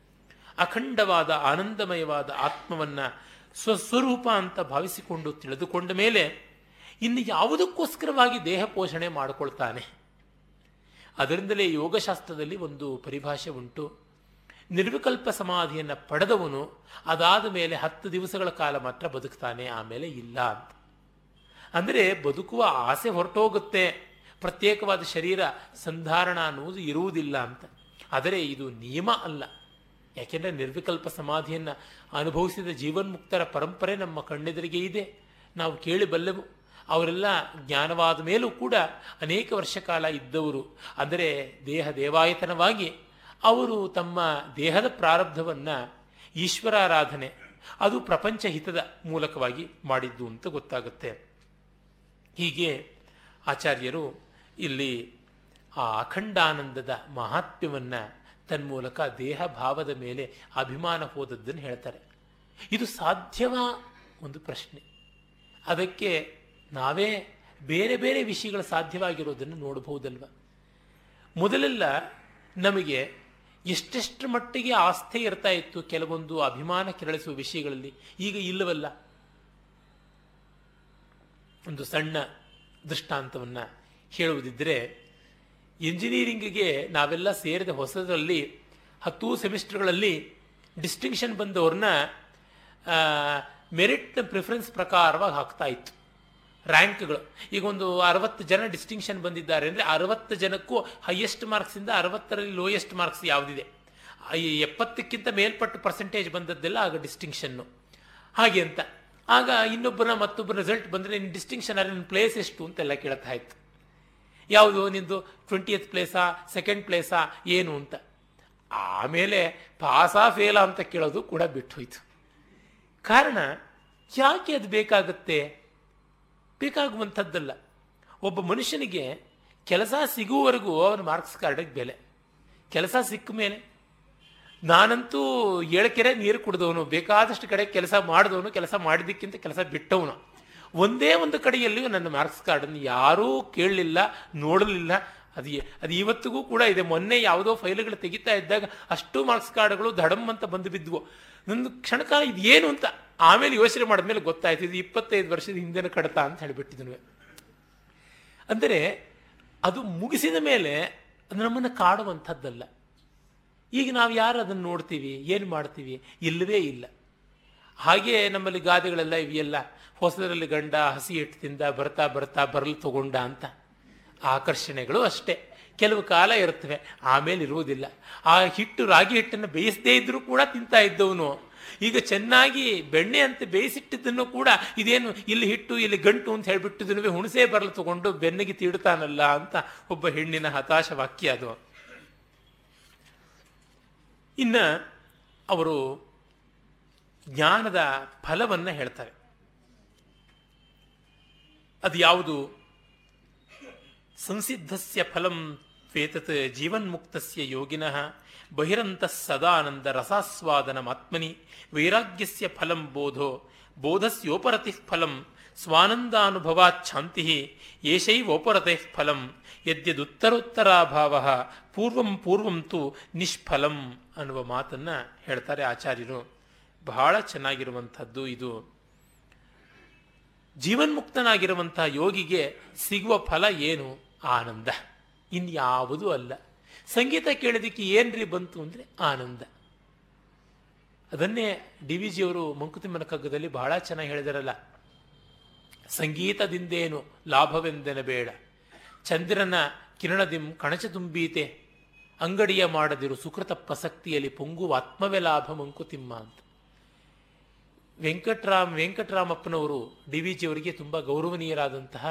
ಅಖಂಡವಾದ ಆನಂದಮಯವಾದ ಆತ್ಮವನ್ನು ಸ್ವಸ್ವರೂಪ ಅಂತ ಭಾವಿಸಿಕೊಂಡು ತಿಳಿದುಕೊಂಡ ಮೇಲೆ ಇನ್ನು ಯಾವುದಕ್ಕೋಸ್ಕರವಾಗಿ ದೇಹ ಪೋಷಣೆ ಮಾಡಿಕೊಳ್ತಾನೆ? ಅದರಿಂದಲೇ ಯೋಗಶಾಸ್ತ್ರದಲ್ಲಿ ಒಂದು ಪರಿಭಾಷೆ ಉಂಟು. ನಿರ್ವಿಕಲ್ಪ ಸಮಾಧಿಯನ್ನು ಪಡೆದವನು ಅದಾದ ಮೇಲೆ ಹತ್ತು ದಿವಸಗಳ ಕಾಲ ಮಾತ್ರ ಬದುಕ್ತಾನೆ, ಆಮೇಲೆ ಇಲ್ಲ ಅಂತ. ಅಂದರೆ ಬದುಕುವ ಆಸೆ ಹೊರಟೋಗುತ್ತೆ. ಪ್ರತ್ಯೇಕವಾದ ಶರೀರ ಸಂಧಾರಣ ಅನ್ನುವುದು ಇರುವುದಿಲ್ಲ ಅಂತ. ಆದರೆ ಇದು ನಿಯಮ ಅಲ್ಲ. ಯಾಕೆಂದರೆ ನಿರ್ವಿಕಲ್ಪ ಸಮಾಧಿಯನ್ನು ಅನುಭವಿಸಿದ ಜೀವನ್ಮುಕ್ತರ ಪರಂಪರೆ ನಮ್ಮ ಕಣ್ಣೆದುರಿಗೆ ಇದೆ. ನಾವು ಕೇಳಿ ಬಲ್ಲೆವು. ಅವರೆಲ್ಲ ಜ್ಞಾನವಾದ ಮೇಲೂ ಕೂಡ ಅನೇಕ ವರ್ಷ ಕಾಲ ಇದ್ದವರು. ಅಂದರೆ ದೇಹ ದೇವಾಯತನವಾಗಿ ಅವರು ತಮ್ಮ ದೇಹದ ಪ್ರಾರಬ್ಧವನ್ನು ಈಶ್ವರಾರಾಧನೆ ಅದು ಪ್ರಪಂಚ ಹಿತದ ಮೂಲಕವಾಗಿ ಮಾಡಿದ್ದು ಅಂತ ಗೊತ್ತಾಗುತ್ತೆ. ಹೀಗೆ ಆಚಾರ್ಯರು ಇಲ್ಲಿ ಆ ಅಖಂಡಾನಂದದ ಮಹಾತ್ಮ್ಯವನ್ನು ತನ್ಮೂಲಕ ದೇಹ ಭಾವದ ಮೇಲೆ ಅಭಿಮಾನ ಹೋದದ್ದನ್ನು ಹೇಳ್ತಾರೆ. ಇದು ಸಾಧ್ಯವಾ ಒಂದು ಪ್ರಶ್ನೆ. ಅದಕ್ಕೆ ನಾವೇ ಬೇರೆ ಬೇರೆ ವಿಷಯಗಳು ಸಾಧ್ಯವಾಗಿರೋದನ್ನು ನೋಡಬಹುದಲ್ವ? ಮೊದಲೆಲ್ಲ ನಮಗೆ ಎಷ್ಟೆಷ್ಟು ಮಟ್ಟಿಗೆ ಆಸ್ಥೆ ಇರ್ತಾ ಇತ್ತು ಕೆಲವೊಂದು ಅಭಿಮಾನ ಕೆರಳಿಸುವ ವಿಷಯಗಳಲ್ಲಿ. ಈಗ ಇಲ್ಲವಲ್ಲ? ಒಂದು ಸಣ್ಣ ದೃಷ್ಟಾಂತವನ್ನು ಹೇಳುವುದಿದ್ದರೆ ಇಂಜಿನಿಯರಿಂಗಿಗೆ ನಾವೆಲ್ಲ ಸೇರಿದ ಹೊಸದರಲ್ಲಿ ಹತ್ತು ಸೆಮಿಸ್ಟರ್ಗಳಲ್ಲಿ ಡಿಸ್ಟಿಂಕ್ಷನ್ ಬಂದವ್ರನ್ನ ಮೆರಿಟ್ ಪ್ರಿಫರೆನ್ಸ್ ಪ್ರಕಾರವಾಗಿ ಹಾಕ್ತಾ ಇತ್ತು. ರ್ಯಾಂಕ್ಗಳು ಈಗ ಒಂದು ಅರವತ್ತು ಜನ ಡಿಸ್ಟಿಂಕ್ಷನ್ ಬಂದಿದ್ದಾರೆ ಅಂದರೆ ಅರವತ್ತು ಜನಕ್ಕೂ ಹೈಯೆಸ್ಟ್ ಮಾರ್ಕ್ಸಿಂದ ಅರವತ್ತರಲ್ಲಿ ಲೋಯೆಸ್ಟ್ ಮಾರ್ಕ್ಸ್ ಯಾವುದಿದೆ? ಎಪ್ಪತ್ತಕ್ಕಿಂತ ಮೇಲ್ಪಟ್ಟು ಪರ್ಸೆಂಟೇಜ್ ಬಂದದ್ದೆಲ್ಲ ಆಗ ಡಿಸ್ಟಿಂಕ್ಷನ್ನು ಹಾಗೆ ಅಂತ. ಆಗ ಇನ್ನೊಬ್ಬರ ಮತ್ತೊಬ್ಬರ ರಿಸಲ್ಟ್ ಬಂದರೆ ನಿನ್ನ ಡಿಸ್ಟಿಂಕ್ಷನ್ ಅಲ್ಲಿ ನಿನ್ನ ಪ್ಲೇಸ್ ಎಷ್ಟು ಅಂತೆಲ್ಲ ಕೇಳ್ತಾ ಇತ್ತು. ಯಾವುದು? ನಿಂದು ಟ್ವೆಂಟಿಯತ್ ಪ್ಲೇಸಾ ಸೆಕೆಂಡ್ ಪ್ಲೇಸಾ ಏನು ಅಂತ. ಆಮೇಲೆ ಪಾಸಾ ಫೇಲಾ ಅಂತ ಕೇಳೋದು ಕೂಡ ಬಿಟ್ಟು ಹೋಯ್ತು ಕಾರಣ ಯಾಕೆ ಅದು ಬೇಕಾಗುತ್ತೆ? ಬೇಕಾಗುವಂಥದ್ದಲ್ಲ. ಒಬ್ಬ ಮನುಷ್ಯನಿಗೆ ಕೆಲಸ ಸಿಗುವವರೆಗೂ ಅವನ ಮಾರ್ಕ್ಸ್ ಕಾರ್ಡಿಗೆ ಬೆಲೆ. ಕೆಲಸ ಸಿಕ್ಕ ಮೇಲೆ ನಾನಂತೂ ಏಳಕೆರೆ ನೀರು ಕುಡಿದವನು, ಬೇಕಾದಷ್ಟು ಕಡೆ ಕೆಲಸ ಮಾಡಿದವನು, ಕೆಲಸ ಮಾಡಿದ್ದಕ್ಕಿಂತ ಕೆಲಸ ಬಿಟ್ಟವನು. ಒಂದೇ ಒಂದು ಕಡೆಯಲ್ಲಿಯೂ ನನ್ನ ಮಾರ್ಕ್ಸ್ ಕಾರ್ಡನ್ನು ಯಾರೂ ಕೇಳಲಿಲ್ಲ, ನೋಡಲಿಲ್ಲ. ಅದು ಅದು ಇವತ್ತಿಗೂ ಕೂಡ ಇದೆ. ಮೊನ್ನೆ ಯಾವುದೋ ಫೈಲ್ಗಳು ತೆಗಿತಾ ಇದ್ದಾಗ ಅಷ್ಟು ಮಾರ್ಕ್ಸ್ ಕಾರ್ಡ್ಗಳು ಧಡಮ್ ಅಂತ ಬಂದು ಬಿದ್ದವು ನನ್ನ ಕ್ಷಣಕಾಲ ಇದೇನು ಅಂತ ಆಮೇಲೆ ಯೋಚನೆ ಮಾಡಿದ್ಮೇಲೆ ಗೊತ್ತಾಯ್ತು, ಇದು ಇಪ್ಪತ್ತೈದು ವರ್ಷದ ಹಿಂದಿನ ಕಡತ ಅಂತ ಹೇಳಿಬಿಟ್ಟಿದ್ನು ಅಂದರೆ ಅದು ಮುಗಿಸಿದ ಮೇಲೆ ಅದು ನಮ್ಮನ್ನು ಕಾಡುವಂಥದ್ದಲ್ಲ. ಈಗ ನಾವು ಯಾರು ಅದನ್ನು ನೋಡ್ತೀವಿ, ಏನು ಮಾಡ್ತೀವಿ? ಇಲ್ಲವೇ ಇಲ್ಲ. ಹಾಗೆ ನಮ್ಮಲ್ಲಿ ಗಾದೆಗಳೆಲ್ಲ ಇವೆಯಲ್ಲ, ಹೊಸದರಲ್ಲಿ ಗಂಡ ಹಸಿ ಹಿಟ್ಟು ತಿಂದ, ಬರ್ತಾ ಬರ್ತಾ ಬರಲು ತಗೊಂಡ ಅಂತ. ಆಕರ್ಷಣೆಗಳು ಅಷ್ಟೇ. ಕೆಲವು ಕಾಲ ಇರುತ್ತವೆ ಆಮೇಲೆ ಇರುವುದಿಲ್ಲ ಆ ಹಿಟ್ಟು, ರಾಗಿ ಹಿಟ್ಟನ್ನು ಬೇಯಿಸದೇ ಇದ್ದರೂ ಕೂಡ ತಿಂತಾ ಇದ್ದವನು. ಈಗ ಚೆನ್ನಾಗಿ ಬೆಣ್ಣೆ ಅಂತ ಬೇಯಿಸಿಟ್ಟಿದ್ದನ್ನು ಕೂಡ ಇದೇನು ಇಲ್ಲಿ ಹಿಟ್ಟು, ಇಲ್ಲಿ ಗಂಟು ಅಂತ ಹೇಳಿಬಿಟ್ಟಿದ್ದನ್ನು ಹುಣಸೆ ಬರಲು ತಗೊಂಡು ಬೆನ್ನಿಗೆ ತೀಡ್ತಾನಲ್ಲ ಅಂತ ಒಬ್ಬ ಹೆಣ್ಣಿನ ಹತಾಶ ವಾಕ್ಯ ಅದು. ಇನ್ನ ಅವರು ಜ್ಞಾನದ ಫಲವನ್ನ ಹೇಳ್ತಾರೆ. ಅದು ಯಾವುದು? ಸಂಸಿದ್ಧಸ್ಯ ಫಲಂ ವೇತತ್ ಜೀವನ್ಮುಕ್ತಸ್ಯ ಯೋಗಿನಃ. ಬಹಿರಂತ ಸದಾನಂದ ರಸಾಸ್ವಾದನ ಆತ್ಮನಿ ವೈರಾಗ್ಯಸ್ಯ ಫಲಂ ಬೋಧೋ, ಬೋಧಸ್ಯೋಪರತಿ ಫಲಂ ಸ್ವಾನಂದಾನುಭವಾಚ್ಛಾಂತಿ ಏಷೈವೋಪರತೆ ಫಲಂ, ಯದ್ಯದುತ್ತರೋತ್ತರಾಭಾವ ಪೂರ್ವಂ ಪೂರ್ವಂ ತು ನಿಷ್ಫಲಂ ಅನ್ನುವ ಮಾತನ್ನ ಹೇಳ್ತಾರೆ ಆಚಾರ್ಯರು. ಬಹಳ ಚೆನ್ನಾಗಿರುವಂಥದ್ದು ಇದು. ಜೀವನ್ಮುಕ್ತನಾಗಿರುವಂತಹ ಯೋಗಿಗೆ ಸಿಗುವ ಫಲ ಏನು? ಆನಂದ. ಇನ್ಯಾವುದೂ ಅಲ್ಲ. ಸಂಗೀತ ಕೇಳೋದಕ್ಕೆ ಏನ್ರಿ ಬಂತು ಅಂದರೆ ಆನಂದ. ಅದನ್ನೇ ಡಿ ವಿ ಜಿಯವರು ಮಂಕುತಿಮ್ಮನ ಕಗ್ಗದಲ್ಲಿ ಬಹಳ ಚೆನ್ನಾಗಿ ಹೇಳಿದಾರಲ್ಲ, ಸಂಗೀತದಿಂದೇನು ಲಾಭವೆಂದೆನ ಬೇಡ. ಚಂದ್ರನ ಕಿರಣದಿಂ ಕಣಚ ತುಂಬೀತೆ, ಅಂಗಡಿಯ ಮಾಡದಿರು ಸುಕೃತ ಪ್ರಸಕ್ತಿಯಲ್ಲಿ ಪೊಂಗುವ ಆತ್ಮವೇ ಲಾಭ ಮಂಕುತಿಮ್ಮ ಅಂತ. ವೆಂಕಟರಾಮ್, ವೆಂಕಟರಾಮಪ್ಪನವರು ಡಿ ವಿ ಜಿಯವರಿಗೆ ತುಂಬ ಗೌರವನೀಯರಾದಂತಹ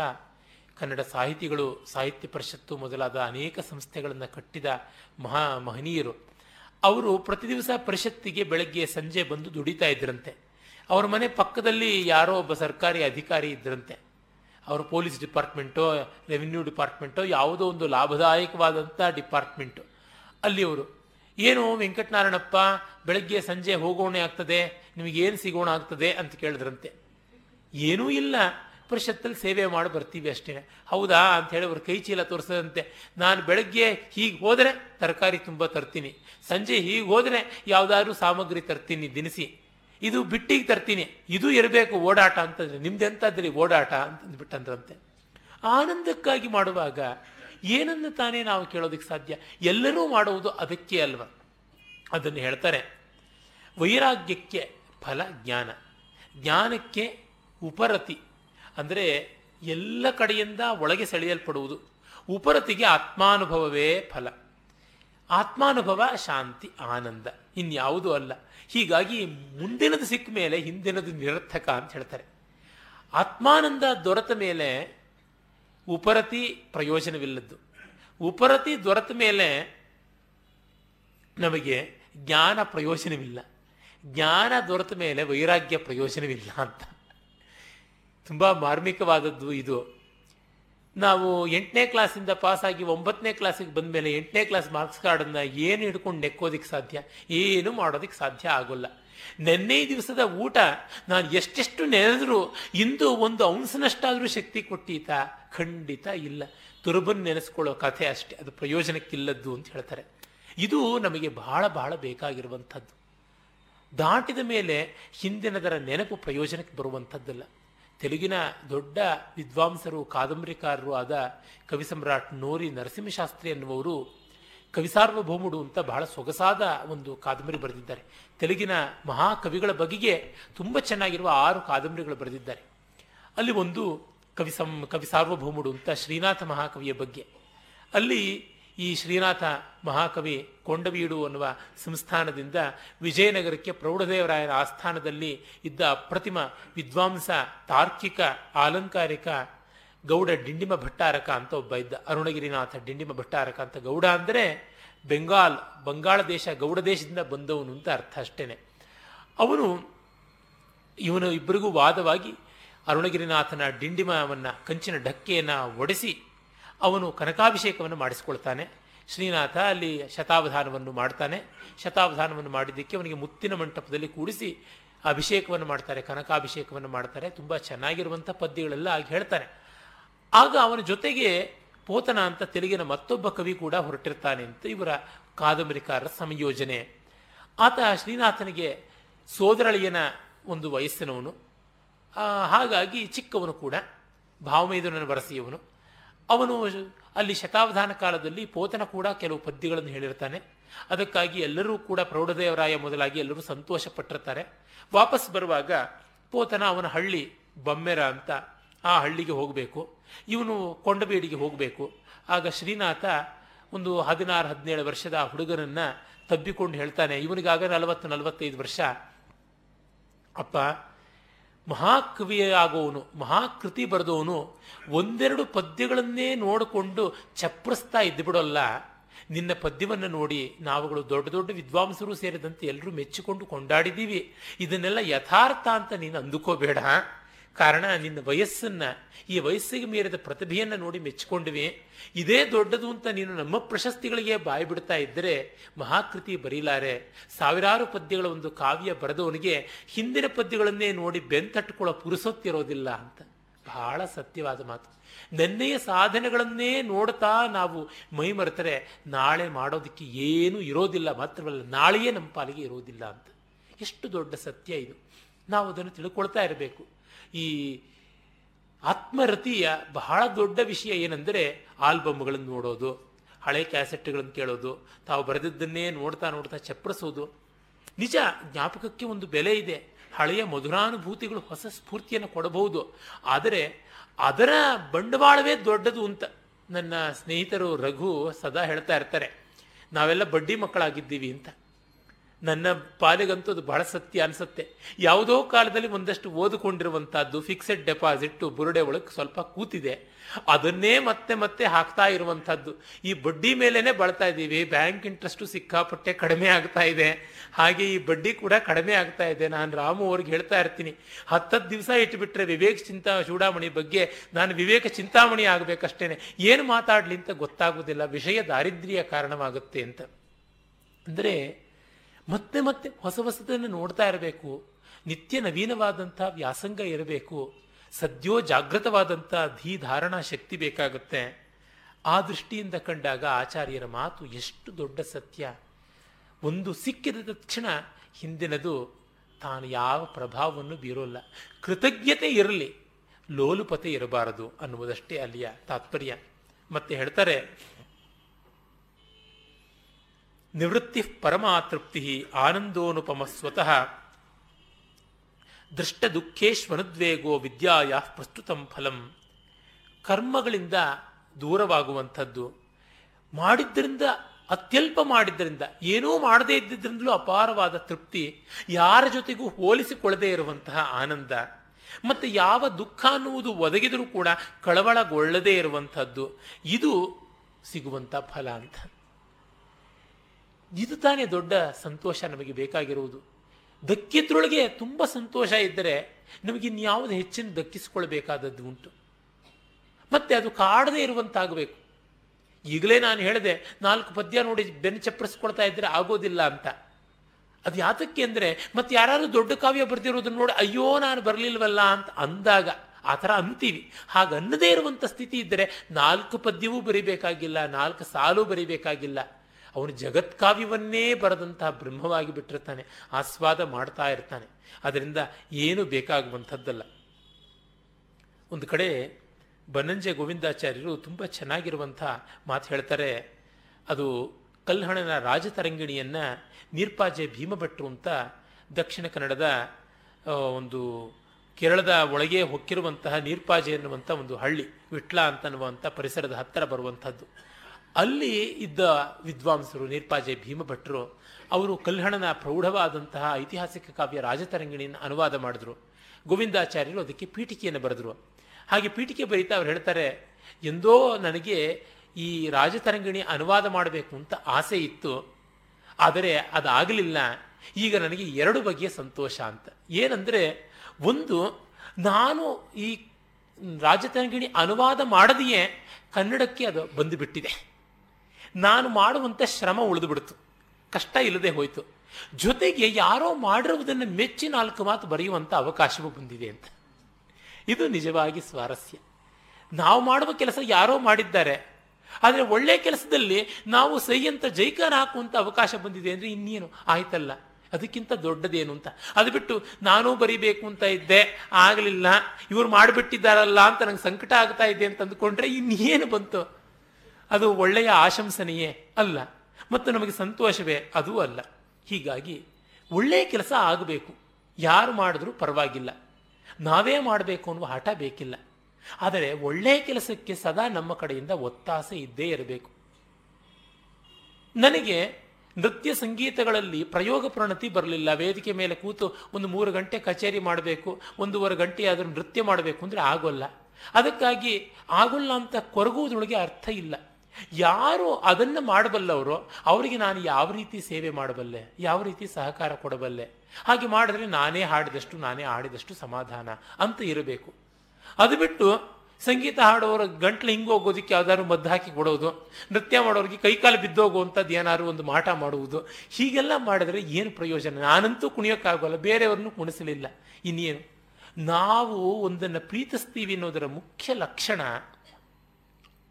ಕನ್ನಡ ಸಾಹಿತಿಗಳು, ಸಾಹಿತ್ಯ ಪರಿಷತ್ತು ಮೊದಲಾದ ಅನೇಕ ಸಂಸ್ಥೆಗಳನ್ನು ಕಟ್ಟಿದ ಮಹಾ ಮಹನೀಯರು. ಅವರು ಪ್ರತಿ ದಿವಸ ಪರಿಷತ್ತಿಗೆ ಬೆಳಗ್ಗೆ ಸಂಜೆ ಬಂದು ದುಡಿತಾ ಇದ್ರಂತೆ. ಅವ್ರ ಮನೆ ಪಕ್ಕದಲ್ಲಿ ಯಾರೋ ಒಬ್ಬ ಸರ್ಕಾರಿ ಅಧಿಕಾರಿ ಇದ್ರಂತೆ. ಅವರು ಪೊಲೀಸ್ ಡಿಪಾರ್ಟ್ಮೆಂಟೋ, ರೆವಿನ್ಯೂ ಡಿಪಾರ್ಟ್ಮೆಂಟೋ, ಯಾವುದೋ ಒಂದು ಲಾಭದಾಯಕವಾದಂಥ ಡಿಪಾರ್ಟ್ಮೆಂಟು. ಅಲ್ಲಿ ಅವರು, ಏನು ವೆಂಕಟನಾರಾಯಣಪ್ಪ, ಬೆಳಗ್ಗೆ ಸಂಜೆ ಹೋಗೋಣ ಆಗ್ತದೆ, ನಿಮಗೇನು ಸಿಗೋಣ ಆಗ್ತದೆ? ಅಂತ ಕೇಳಿದ್ರಂತೆ. ಏನೂ ಇಲ್ಲ. ಪರಿಷತ್ತಲ್ಲಿ ಸೇವೆ ಮಾಡಿ ಬರ್ತೀವಿ ಅಷ್ಟೇ. ಹೌದಾ ಅಂತ ಹೇಳಿ ಅವ್ರ ಕೈ ಚೀಲ ತೋರಿಸದಂತೆ. ನಾನು ಬೆಳಗ್ಗೆ ಹೀಗೆ ಹೋದರೆ ತರಕಾರಿ ತುಂಬ ತರ್ತೀನಿ. ಸಂಜೆ ಹೀಗೆ ಹೋದರೆ ಯಾವುದಾದ್ರೂ ಸಾಮಗ್ರಿ ತರ್ತೀನಿ ದಿನಸಿ. ಇದು ಬಿಟ್ಟಿಗೆ ತರ್ತೀನಿ. ಇದು ಇರಬೇಕು ಓಡಾಟ ಅಂತಂದ್ರೆ. ನಿಮ್ದೆಂತದ್ರಿ ಓಡಾಟ ಅಂತಂದ್ಬಿಟ್ಟಂದ್ರಂತೆ. ಆನಂದಕ್ಕಾಗಿ ಮಾಡುವಾಗ ಏನನ್ನು ತಾನೇ ನಾವು ಕೇಳೋದಕ್ಕೆ ಸಾಧ್ಯ? ಎಲ್ಲರೂ ಮಾಡುವುದು ಅದಕ್ಕೆ ಅಲ್ವ? ಅದನ್ನು ಹೇಳ್ತಾರೆ. ವೈರಾಗ್ಯಕ್ಕೆ ಫಲ ಜ್ಞಾನ. ಜ್ಞಾನಕ್ಕೆ ಉಪರತಿ. ಅಂದರೆ ಎಲ್ಲ ಕಡೆಯಿಂದ ಒಳಗೆ ಸೆಳೆಯಲ್ಪಡುವುದು. ಉಪರತಿಗೆ ಆತ್ಮಾನುಭವವೇ ಫಲ. ಆತ್ಮಾನುಭವ, ಶಾಂತಿ, ಆನಂದ. ಇನ್ಯಾವುದೂ ಅಲ್ಲ. ಹೀಗಾಗಿ ಮುಂದಿನದು ಸಿಕ್ಕ ಮೇಲೆ ಹಿಂದಿನದು ನಿರರ್ಥಕ ಅಂತ ಹೇಳ್ತಾರೆ. ಆತ್ಮಾನಂದ ದೊರೆತ ಮೇಲೆ ಉಪರತಿ ಪ್ರಯೋಜನವಿಲ್ಲದ್ದು. ಉಪರತಿ ದೊರೆತ ಮೇಲೆ ನಮಗೆ ಜ್ಞಾನ ಪ್ರಯೋಜನವಿಲ್ಲ. ಜ್ಞಾನ ದೊರೆತ ಮೇಲೆ ವೈರಾಗ್ಯ ಪ್ರಯೋಜನವಿಲ್ಲ ಅಂತ. ತುಂಬ ಮಾರ್ಮಿಕವಾದದ್ದು ಇದು. ನಾವು ಎಂಟನೇ ಕ್ಲಾಸಿಂದ ಪಾಸಾಗಿ ಒಂಬತ್ತನೇ ಕ್ಲಾಸಿಗೆ ಬಂದ ಮೇಲೆ ಎಂಟನೇ ಕ್ಲಾಸ್ ಮಾರ್ಕ್ಸ್ ಕಾರ್ಡನ್ನು ಏನು ಹಿಡ್ಕೊಂಡು ನೆಕ್ಕೋದಿಕ್ಕೆ ಸಾಧ್ಯ? ಏನು ಮಾಡೋದಕ್ಕೆ ಸಾಧ್ಯ ಆಗೋಲ್ಲ. ನೆನ್ನೆ ದಿವಸದ ಊಟ ನಾನು ಎಷ್ಟೆಷ್ಟು ನೆನೆದರೂ ಇಂದು ಒಂದು ಅಂಶನಷ್ಟಾದರೂ ಶಕ್ತಿ ಕೊಟ್ಟೀತ? ಖಂಡಿತ ಇಲ್ಲ. ತುರುಬನ್ ನೆನೆಸ್ಕೊಳ್ಳೋ ಕಥೆ ಅಷ್ಟೇ. ಅದು ಪ್ರಯೋಜನಕ್ಕಿಲ್ಲದ್ದು ಅಂತ ಹೇಳ್ತಾರೆ. ಇದು ನಮಗೆ ಬಹಳ ಬಹಳ ಬೇಕಾಗಿರುವಂಥದ್ದು. ದಾಟಿದ ಮೇಲೆ ಹಿಂದಿನದರ ನೆನಪು ಪ್ರಯೋಜನಕ್ಕೆ ಬರುವಂಥದ್ದಲ್ಲ. ತೆಲುಗಿನ ದೊಡ್ಡ ವಿದ್ವಾಂಸರು, ಕಾದಂಬರಿಕಾರರು ಆದ ಕವಿ ಸಮ್ರಾಟ್ ನೋರಿ ನರಸಿಂಹಶಾಸ್ತ್ರಿ ಎನ್ನುವರು ಕವಿಸಾರ್ವಭೌಮುಡು ಅಂತ ಬಹಳ ಸೊಗಸಾದ ಒಂದು ಕಾದಂಬರಿ ಬರೆದಿದ್ದಾರೆ. ತೆಲುಗಿನ ಮಹಾಕವಿಗಳ ಬಗೆಗೆ ತುಂಬ ಚೆನ್ನಾಗಿರುವ ಆರು ಕಾದಂಬರಿಗಳು ಬರೆದಿದ್ದಾರೆ. ಅಲ್ಲಿ ಒಂದು ಕವಿ ಸಂ ಕವಿ ಸಾರ್ವಭೌಮುಡು ಅಂತ ಶ್ರೀನಾಥ ಮಹಾಕವಿಯ ಬಗ್ಗೆ. ಅಲ್ಲಿ ಈ ಶ್ರೀನಾಥ ಮಹಾಕವಿ ಕೊಂಡವೀಡು ಅನ್ನುವ ಸಂಸ್ಥಾನದಿಂದ ವಿಜಯನಗರಕ್ಕೆ ಪ್ರೌಢದೇವರಾಯನ ಆಸ್ಥಾನದಲ್ಲಿ ಇದ್ದ ಅಪ್ರತಿಮ ವಿದ್ವಾಂಸ, ತಾರ್ಕಿಕ, ಆಲಂಕಾರಿಕ ಗೌಡ ಡಿಂಡಿಮ ಭಟ್ಟಾರಕ ಅಂತ ಒಬ್ಬ ಇದ್ದ. ಅರುಣಗಿರಿನಾಥ ಡಿಂಡಿಮ ಭಟ್ಟಾರಕ ಅಂತ ಗೌಡ ಅಂದರೆ ಬೆಂಗಾಲ್, ಬಂಗಾಳ ದೇಶ, ಗೌಡ ದೇಶದಿಂದ ಬಂದವನು ಅಂತ ಅರ್ಥ ಅಷ್ಟೇನೆ. ಅವನು ಇವನು ಇಬ್ಬರಿಗೂ ವಾದವಾಗಿ ಅರುಣಗಿರಿನಾಥನ ಡಿಂಡಿಮವನ್ನು ಕಂಚಿನ ಢಕ್ಕೆಯನ್ನು ಒಡೆಸಿ ಅವನು ಕನಕಾಭಿಷೇಕವನ್ನು ಮಾಡಿಸ್ಕೊಳ್ತಾನೆ. ಶ್ರೀನಾಥ ಅಲ್ಲಿ ಶತಾವಧಾನವನ್ನು ಮಾಡ್ತಾನೆ. ಶತಾವಧಾನವನ್ನು ಮಾಡಿದ್ದಕ್ಕೆ ಅವನಿಗೆ ಮುತ್ತಿನ ಮಂಟಪದಲ್ಲಿ ಕೂಡಿಸಿ ಅಭಿಷೇಕವನ್ನು ಮಾಡ್ತಾರೆ, ಕನಕಾಭಿಷೇಕವನ್ನು ಮಾಡ್ತಾರೆ. ತುಂಬ ಚೆನ್ನಾಗಿರುವಂಥ ಪದ್ಯಗಳೆಲ್ಲ ಆಗಿ ಹೇಳ್ತಾನೆ. ಆಗ ಅವನ ಜೊತೆಗೆ ಪೋತನ ಅಂತ ತೆಲುಗಿನ ಮತ್ತೊಬ್ಬ ಕವಿ ಕೂಡ ಹೊರಟಿರ್ತಾನೆ ಅಂತ ಇವರ ಕಾದಂಬರಿಕಾರರ ಸಂಯೋಜನೆ ಆತ ಶ್ರೀನಾಥನಿಗೆ ಸೋದರಳಿಯನ ಒಂದು ವಯಸ್ಸಿನವನು. ಹಾಗಾಗಿ ಚಿಕ್ಕವನು ಕೂಡ ಭಾವಮೈದನನ್ನು ಬರಸಿಯವನು ಅವನು ಅಲ್ಲಿ ಶತಾವಧಾನ ಕಾಲದಲ್ಲಿ ಪೋತನ ಕೂಡ ಕೆಲವು ಪದ್ಯಗಳನ್ನು ಹೇಳಿರ್ತಾನೆ. ಅದಕ್ಕಾಗಿ ಎಲ್ಲರೂ ಕೂಡ ಪ್ರೌಢದೇವರಾಯ ಮೊದಲಾಗಿ ಎಲ್ಲರೂ ಸಂತೋಷ ಪಟ್ಟಿರ್ತಾರೆ ವಾಪಸ್ ಬರುವಾಗ ಪೋತನ ಅವನ ಹಳ್ಳಿ ಬಮ್ಮೆರ ಅಂತ ಆ ಹಳ್ಳಿಗೆ ಹೋಗಬೇಕು. ಇವನು ಕೊಂಡಬೇಡಿಗೆ ಹೋಗಬೇಕು. ಆಗ ಶ್ರೀನಾಥ ಒಂದು ಹದಿನಾರು, ಹದಿನೇಳು ವರ್ಷದ ಆ ಹುಡುಗನನ್ನ ತಬ್ಬಿಕೊಂಡು ಹೇಳ್ತಾನೆ, ಇವನಿಗಾಗ ನಲವತ್ತು, ನಲವತ್ತೈದು ವರ್ಷ. ಅಪ್ಪ ಮಹಾಕವಿ ಆಗೋವನು ಮಹಾಕೃತಿ ಬರೆದವನು, ಒಂದೆರಡು ಪದ್ಯಗಳನ್ನೇ ನೋಡಿಕೊಂಡು ಚಪ್ಪರಿಸ್ತಾ ಇದ್ದುಬಿಡೋಲ್ಲ ನಿನ್ನ ಪದ್ಯವನ್ನು ನೋಡಿ ನಾವುಗಳು ದೊಡ್ಡ ದೊಡ್ಡ ವಿದ್ವಾಂಸರು ಸೇರಿದಂತೆ ಎಲ್ಲರೂ ಮೆಚ್ಚಿಕೊಂಡು ಕೊಂಡಾಡಿದ್ದೀವಿ. ಇದನ್ನೆಲ್ಲ ಯಥಾರ್ಥ ಅಂತ ನೀನು ಅಂದುಕೋಬೇಡ. ಕಾರಣ ನಿನ್ನ ವಯಸ್ಸನ್ನು, ಈ ವಯಸ್ಸಿಗೆ ಮೀರಿದ ಪ್ರತಿಭೆಯನ್ನು ನೋಡಿ ಮೆಚ್ಚಿಕೊಂಡಿವೆ. ಇದೇ ದೊಡ್ಡದು ಅಂತ ನೀನು ನಮ್ಮ ಪ್ರಶಸ್ತಿಗಳಿಗೆ ಬಾಯಿ ಬಿಡ್ತಾ ಇದ್ದರೆ ಮಹಾಕೃತಿ ಬರೀಲಾರೆ. ಸಾವಿರಾರು ಪದ್ಯಗಳ ಒಂದು ಕಾವ್ಯ ಬರೆದವನಿಗೆ ಹಿಂದಿನ ಪದ್ಯಗಳನ್ನೇ ನೋಡಿ ಬೆಂತಟ್ಕೊಳ್ಳೋ ಪುರುಸೊತ್ತಿರೋದಿಲ್ಲ ಅಂತ. ಬಹಳ ಸತ್ಯವಾದ ಮಾತು. ನೆನ್ನೆಯ ಸಾಧನೆಗಳನ್ನೇ ನೋಡ್ತಾ ನಾವು ಮೈ ಮರೆತರೆ, ನಾಳೆ ಮಾಡೋದಕ್ಕೆ ಏನೂ ಇರೋದಿಲ್ಲ, ಮಾತ್ರವಲ್ಲ ನಾಳೆಯೇ ನಮ್ಮ ಪಾಲಿಗೆ ಇರೋದಿಲ್ಲ ಅಂತ. ಎಷ್ಟು ದೊಡ್ಡ ಸತ್ಯ ಇದು. ನಾವು ಅದನ್ನು ತಿಳ್ಕೊಳ್ತಾ ಇರಬೇಕು. ಈ ಆತ್ಮರತಿಯ ಬಹಳ ದೊಡ್ಡ ವಿಷಯ ಏನೆಂದರೆ ಆಲ್ಬಮ್ಗಳನ್ನು ನೋಡೋದು, ಹಳೆ ಕ್ಯಾಸೆಟ್ಗಳನ್ನು ಕೇಳೋದು, ತಾವು ಬರೆದಿದ್ದನ್ನೇ ನೋಡ್ತಾ ನೋಡ್ತಾ ಚಪ್ಪರಿಸೋದು. ನಿಜ, ಜ್ಞಾಪಕಕ್ಕೆ ಒಂದು ಬೆಲೆ ಇದೆ. ಹಳೆಯ ಮಧುರಾನುಭೂತಿಗಳು ಹೊಸ ಸ್ಫೂರ್ತಿಯನ್ನು ಕೊಡಬಹುದು. ಆದರೆ ಅದರ ಬಂಡವಾಳವೇ ದೊಡ್ಡದು ಅಂತ ನನ್ನ ಸ್ನೇಹಿತರು ರಘು ಸದಾ ಹೇಳ್ತಾ ಇರ್ತಾರೆ. ನಾವೆಲ್ಲ ಬಡ್ಡಿ ಮಕ್ಕಳಾಗಿದ್ದೀವಿ ಅಂತ. ನನ್ನ ಪಾಲಿಗಂತೂ ಅದು ಬಹಳ ಸತ್ಯ ಅನಿಸುತ್ತೆ. ಯಾವುದೋ ಕಾಲದಲ್ಲಿ ಒಂದಷ್ಟು ಓದಿಕೊಂಡಿರುವಂತಹದ್ದು ಫಿಕ್ಸೆಡ್ ಡೆಪಾಸಿಟ್ ಬುರುಡೆ ಒಳಗೆ ಸ್ವಲ್ಪ ಕೂತಿದೆ. ಅದನ್ನೇ ಮತ್ತೆ ಮತ್ತೆ ಹಾಕ್ತಾ ಇರುವಂಥದ್ದು. ಈ ಬಡ್ಡಿ ಮೇಲೇನೆ ಬಳತಾ ಇದ್ದೀವಿ. ಬ್ಯಾಂಕ್ ಇಂಟ್ರೆಸ್ಟು ಸಿಕ್ಕಾಪಟ್ಟೆ ಕಡಿಮೆ ಆಗ್ತಾ ಇದೆ. ಹಾಗೆ ಈ ಬಡ್ಡಿ ಕೂಡ ಕಡಿಮೆ ಆಗ್ತಾ ಇದೆ. ನಾನು ರಾಮು ಅವ್ರಿಗೆ ಹೇಳ್ತಾ ಇರ್ತೀನಿ. ಹತ್ತತ್ತು ದಿವಸ ಇಟ್ಬಿಟ್ರೆ ವಿವೇಕ್ ಚಿಂತಾ ಚೂಡಾಮಣಿ ಬಗ್ಗೆ ನಾನು ವಿವೇಕ ಚಿಂತಾಮಣಿ ಆಗಬೇಕಷ್ಟೇನೆ. ಏನು ಮಾತಾಡಲಿ ಅಂತ ಗೊತ್ತಾಗೋದಿಲ್ಲ. ವಿಷಯ ದಾರಿದ್ರ್ಯ ಕಾರಣವಾಗುತ್ತೆ ಅಂತ. ಅಂದರೆ ಮತ್ತೆ ಮತ್ತೆ ಹೊಸ ಹೊಸದನ್ನು ನೋಡ್ತಾ ಇರಬೇಕು. ನಿತ್ಯ ನವೀನವಾದಂಥ ವ್ಯಾಸಂಗ ಇರಬೇಕು. ಸದ್ಯೋ ಜಾಗೃತವಾದಂಥ ಧೀ ಧಾರಣಾ ಶಕ್ತಿ ಬೇಕಾಗುತ್ತೆ. ಆ ದೃಷ್ಟಿಯಿಂದ ಕಂಡಾಗ ಆಚಾರ್ಯರ ಮಾತು ಎಷ್ಟು ದೊಡ್ಡ ಸತ್ಯ. ಒಂದು ಸಿಕ್ಕಿದ ತಕ್ಷಣ ಹಿಂದಿನದು ತಾನು ಯಾವ ಪ್ರಭಾವವನ್ನು ಬೀರೋಲ್ಲ. ಕೃತಜ್ಞತೆ ಇರಲಿ, ಲೋಲುಪತೆ ಇರಬಾರದು ಅನ್ನುವುದಷ್ಟೇ ಅಲ್ಲಿಯ ತಾತ್ಪರ್ಯ. ಮತ್ತೆ ಹೇಳ್ತಾರೆ ನಿವೃತ್ತಿ ಪರಮಾತೃಪ್ತಿ ಆನಂದೋನುಪಮ ಸ್ವತಃ ದೃಷ್ಟ ದುಃಖೇಶ್ವನುದ್ವೇಗೋ ವಿದ್ಯಾಯ ಪ್ರಸ್ತುತಂ ಫಲಂ. ಕರ್ಮಗಳಿಂದ ದೂರವಾಗುವಂಥದ್ದು. ಮಾಡಿದ್ದರಿಂದ, ಅತ್ಯಲ್ಪ ಮಾಡಿದ್ದರಿಂದ, ಏನೂ ಮಾಡದೇ ಇದ್ದಿದ್ದರಿಂದಲೂ ಅಪಾರವಾದ ತೃಪ್ತಿ ಯಾರ ಜೊತೆಗೂ ಹೋಲಿಸಿಕೊಳ್ಳದೇ ಇರುವಂತಹ ಆನಂದ. ಮತ್ತು ಯಾವ ದುಃಖ ಅನ್ನುವುದು ಒದಗಿದರೂ ಕೂಡ ಕಳವಳಗೊಳ್ಳದೇ ಇರುವಂಥದ್ದು. ಇದು ಸಿಗುವಂಥ ಫಲ ಅಂತ. ಇದು ತಾನೇ ದೊಡ್ಡ ಸಂತೋಷ ನಮಗೆ ಬೇಕಾಗಿರುವುದು. ದಕ್ಕಿದ್ರೊಳಗೆ ತುಂಬ ಸಂತೋಷ ಇದ್ದರೆ ನಮಗೆ ಇನ್ಯಾವುದು ಹೆಚ್ಚಿನ ದಕ್ಕಿಸಿಕೊಳ್ಬೇಕಾದದ್ದು ಉಂಟು. ಮತ್ತೆ ಅದು ಕಾಡದೇ ಇರುವಂತಾಗಬೇಕು. ಈಗಲೇ ನಾನು ಹೇಳಿದೆ, ನಾಲ್ಕು ಪದ್ಯ ನೋಡಿ ಬೆನ್ನು ಚಪ್ಪರಿಸ್ಕೊಳ್ತಾ ಇದ್ದರೆ ಆಗೋದಿಲ್ಲ ಅಂತ. ಅದು ಯಾತಕ್ಕೆ ಅಂದರೆ, ಮತ್ತೆ ಯಾರಾದರೂ ದೊಡ್ಡ ಕಾವ್ಯ ಬರೆದಿರೋದನ್ನು ನೋಡಿ, ಅಯ್ಯೋ, ನಾನು ಬರಲಿಲ್ವಲ್ಲ ಅಂತ ಅಂದಾಗ, ಆ ಥರ ಅಂತೀವಿ. ಹಾಗೆ ಅನ್ನದೇ ಇರುವಂಥ ಸ್ಥಿತಿ ಇದ್ದರೆ ನಾಲ್ಕು ಪದ್ಯವೂ ಬರಿಬೇಕಾಗಿಲ್ಲ, ನಾಲ್ಕು ಸಾಲು ಬರಿಬೇಕಾಗಿಲ್ಲ. ಅವನು ಜಗತ್ಕಾವ್ಯವನ್ನೇ ಬರೆದಂತಹ ಬ್ರಹ್ಮವಾಗಿ ಬಿಟ್ಟಿರ್ತಾನೆ, ಆಸ್ವಾದ ಮಾಡ್ತಾ ಇರ್ತಾನೆ. ಅದರಿಂದ ಏನು ಬೇಕಾಗುವಂಥದ್ದಲ್ಲ. ಒಂದು ಕಡೆ ಬನಂಜೆ ಗೋವಿಂದಾಚಾರ್ಯರು ತುಂಬ ಚೆನ್ನಾಗಿರುವಂಥ ಮಾತು ಹೇಳ್ತಾರೆ, ಅದು ಕಲ್ಹಣನ ರಾಜತರಂಗಿಣಿಯನ್ನು ನೀರ್ಪಾಜೆ ಭೀಮಭಟ್ರು ಅಂತ ದಕ್ಷಿಣ ಕನ್ನಡದ ಒಂದು ಕೇರಳದ ಒಳಗೆ ಹೊಕ್ಕಿರುವಂತಹ ನೀರ್ಪಾಜೆ ಎನ್ನುವಂಥ ಒಂದು ಹಳ್ಳಿ, ವಿಟ್ಲ ಅಂತನ್ನುವಂಥ ಪರಿಸರದ ಹತ್ತಿರ ಬರುವಂಥದ್ದು. ಅಲ್ಲಿ ಇದ್ದ ವಿದ್ವಾಂಸರು, ನೀರ್ಪಾಜೆ ಭೀಮಭಟ್ರು, ಅವರು ಕಲ್ಹಣನ ಪ್ರೌಢವಾದಂತಹ ಐತಿಹಾಸಿಕ ಕಾವ್ಯ ರಾಜತರಂಗಿಣಿಯನ್ನು ಅನುವಾದ ಮಾಡಿದ್ರು. ಗೋವಿಂದಾಚಾರ್ಯರು ಅದಕ್ಕೆ ಪೀಠಿಕೆಯನ್ನು ಬರೆದರು. ಹಾಗೆ ಪೀಠಿಕೆ ಬರೀತಾ ಅವ್ರು ಹೇಳ್ತಾರೆ, ಎಂದೋ ನನಗೆ ಈ ರಾಜತರಂಗಿಣಿ ಅನುವಾದ ಮಾಡಬೇಕು ಅಂತ ಆಸೆ ಇತ್ತು. ಆದರೆ ಅದಾಗಲಿಲ್ಲ. ಈಗ ನನಗೆ ಎರಡು ಬಗೆಯ ಸಂತೋಷ ಅಂತ. ಏನಂದರೆ, ಒಂದು, ನಾನು ಈ ರಾಜತರಂಗಿಣಿ ಅನುವಾದ ಮಾಡದೆಯೇ ಕನ್ನಡಕ್ಕೆ ಅದು ಬಂದುಬಿಟ್ಟಿದೆ. ನಾನು ಮಾಡುವಂಥ ಶ್ರಮ ಉಳಿದುಬಿಡ್ತು. ಕಷ್ಟ ಇಲ್ಲದೆ ಹೋಯಿತು. ಜೊತೆಗೆ ಯಾರೋ ಮಾಡಿರುವುದನ್ನು ಮೆಚ್ಚಿ ನಾಲ್ಕು ಮಾತು ಬರೆಯುವಂಥ ಅವಕಾಶವೂ ಬಂದಿದೆ ಅಂತ. ಇದು ನಿಜವಾಗಿ ಸ್ವಾರಸ್ಯ. ನಾವು ಮಾಡುವ ಕೆಲಸ ಯಾರೋ ಮಾಡಿದ್ದಾರೆ. ಆದರೆ ಒಳ್ಳೆಯ ಕೆಲಸದಲ್ಲಿ ನಾವು ಸೈ ಅಂತ ಜೈಕಾರ ಹಾಕುವಂಥ ಅವಕಾಶ ಬಂದಿದೆ ಅಂದರೆ ಇನ್ನೇನು? ಆಯ್ತಲ್ಲ. ಅದಕ್ಕಿಂತ ದೊಡ್ಡದೇನು ಅಂತ. ಅದು ಬಿಟ್ಟು ನಾನೂ ಬರಿಬೇಕು ಅಂತ ಇದ್ದೆ. ಆಗಲಿಲ್ಲ. ಇವರು ಮಾಡಿಬಿಟ್ಟಿದ್ದಾರಲ್ಲ ಅಂತ ನಂಗೆ ಸಂಕಟ ಆಗ್ತಾ ಇದೆ ಅಂತ ಅಂದುಕೊಂಡ್ರೆ ಇನ್ನೇನು ಬಂತು? ಅದು ಒಳ್ಳೆಯ ಆಶಂಸನೆಯೇ ಅಲ್ಲ, ಮತ್ತು ನಮಗೆ ಸಂತೋಷವೇ ಅದೂ ಅಲ್ಲ. ಹೀಗಾಗಿ ಒಳ್ಳೆಯ ಕೆಲಸ ಆಗಬೇಕು. ಯಾರು ಮಾಡಿದ್ರೂ ಪರವಾಗಿಲ್ಲ. ನಾವೇ ಮಾಡಬೇಕು ಅನ್ನುವ ಹಠ ಬೇಕಿಲ್ಲ. ಆದರೆ ಒಳ್ಳೆಯ ಕೆಲಸಕ್ಕೆ ಸದಾ ನಮ್ಮ ಕಡೆಯಿಂದ ಒತ್ತಾಸೆ ಇದ್ದೇ ಇರಬೇಕು. ನನಗೆ ನೃತ್ಯ ಸಂಗೀತಗಳಲ್ಲಿ ಪ್ರಯೋಗ ಪ್ರಣತಿ ಬರಲಿಲ್ಲ. ವೇದಿಕೆ ಮೇಲೆ ಕೂತು ಒಂದು ಮೂರು ಗಂಟೆ ಕಚೇರಿ ಮಾಡಬೇಕು, ಒಂದೂವರೆ ಗಂಟೆ ಆದರೂ ನೃತ್ಯ ಮಾಡಬೇಕು ಅಂದರೆ ಆಗೋಲ್ಲ. ಅದಕ್ಕಾಗಿ ಆಗೋಲ್ಲ ಅಂತ ಕೊರಗುವುದರೊಳಗೆ ಅರ್ಥ ಇಲ್ಲ. ಯಾರು ಅದನ್ನು ಮಾಡಬಲ್ಲವರು ಅವರಿಗೆ ನಾನು ಯಾವ ರೀತಿ ಸೇವೆ ಮಾಡಬಲ್ಲೆ, ಯಾವ ರೀತಿ ಸಹಕಾರ ಕೊಡಬಲ್ಲೆ, ಹಾಗೆ ಮಾಡಿದ್ರೆ ನಾನೇ ಹಾಡಿದಷ್ಟು, ನಾನೇ ಆಡಿದಷ್ಟು ಸಮಾಧಾನ ಅಂತ ಇರಬೇಕು. ಅದು ಬಿಟ್ಟು ಸಂಗೀತ ಹಾಡೋರ ಗಂಟ್ಲು ಹಿಂಗೋಗೋದಕ್ಕೆ ಯಾವ್ದಾದ್ರು ಮದ್ದು ಹಾಕಿ ಕೊಡೋದು, ನೃತ್ಯ ಮಾಡೋರಿಗೆ ಕೈಕಾಲು ಬಿದ್ದೋಗುವಂಥದ್ದು ಏನಾದ್ರು ಒಂದು ಮಾಟ ಮಾಡುವುದು, ಹೀಗೆಲ್ಲ ಮಾಡಿದ್ರೆ ಏನು ಪ್ರಯೋಜನ? ನಾನಂತೂ ಕುಣಿಯೋಕ್ಕಾಗೋಲ್ಲ, ಬೇರೆಯವ್ರನ್ನೂ ಕುಣಿಸಲಿಲ್ಲ. ಇನ್ನೇನು? ನಾವು ಒಂದನ್ನು ಪ್ರೀತಿಸ್ತೀವಿ ಅನ್ನೋದರ ಮುಖ್ಯ ಲಕ್ಷಣ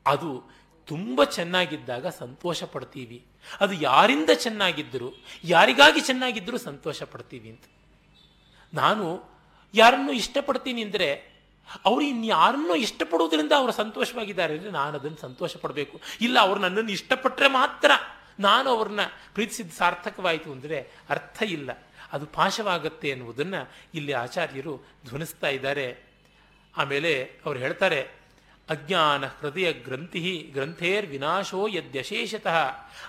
ಅದು ತುಂಬ ಚೆನ್ನಾಗಿದ್ದಾಗ ಸಂತೋಷ ಪಡ್ತೀವಿ. ಅದು ಯಾರಿಂದ ಚೆನ್ನಾಗಿದ್ದರು, ಯಾರಿಗಾಗಿ ಚೆನ್ನಾಗಿದ್ದರೂ ಸಂತೋಷ ಪಡ್ತೀವಿ ಅಂತ. ನಾನು ಯಾರನ್ನು ಇಷ್ಟಪಡ್ತೀನಿ ಅಂದರೆ, ಅವರು ಇನ್ಯಾರನ್ನು ಇಷ್ಟಪಡುವುದರಿಂದ ಅವರು ಸಂತೋಷವಾಗಿದ್ದಾರೆ ಅಂದರೆ ನಾನು ಅದನ್ನು ಸಂತೋಷ ಪಡಬೇಕು. ಇಲ್ಲ, ಅವರು ನನ್ನನ್ನು ಇಷ್ಟಪಟ್ಟರೆ ಮಾತ್ರ ನಾನು ಅವ್ರನ್ನ ಪ್ರೀತಿಸಿದ್ದು ಸಾರ್ಥಕವಾಯಿತು ಅಂದರೆ ಅರ್ಥ ಇಲ್ಲ. ಅದು ಪಾಶವಾಗತ್ತೆ ಎನ್ನುವುದನ್ನು ಇಲ್ಲಿ ಆಚಾರ್ಯರು ಧ್ವನಿಸ್ತಾ ಇದ್ದಾರೆ. ಆಮೇಲೆ ಅವರು ಹೇಳ್ತಾರೆ ಅಜ್ಞಾನ ಹೃದಯ ಗ್ರಂಥಿ ಗ್ರಂಥೇರ್ ವಿನಾಶೋ ಯದ್ಯಶೇಷತಃ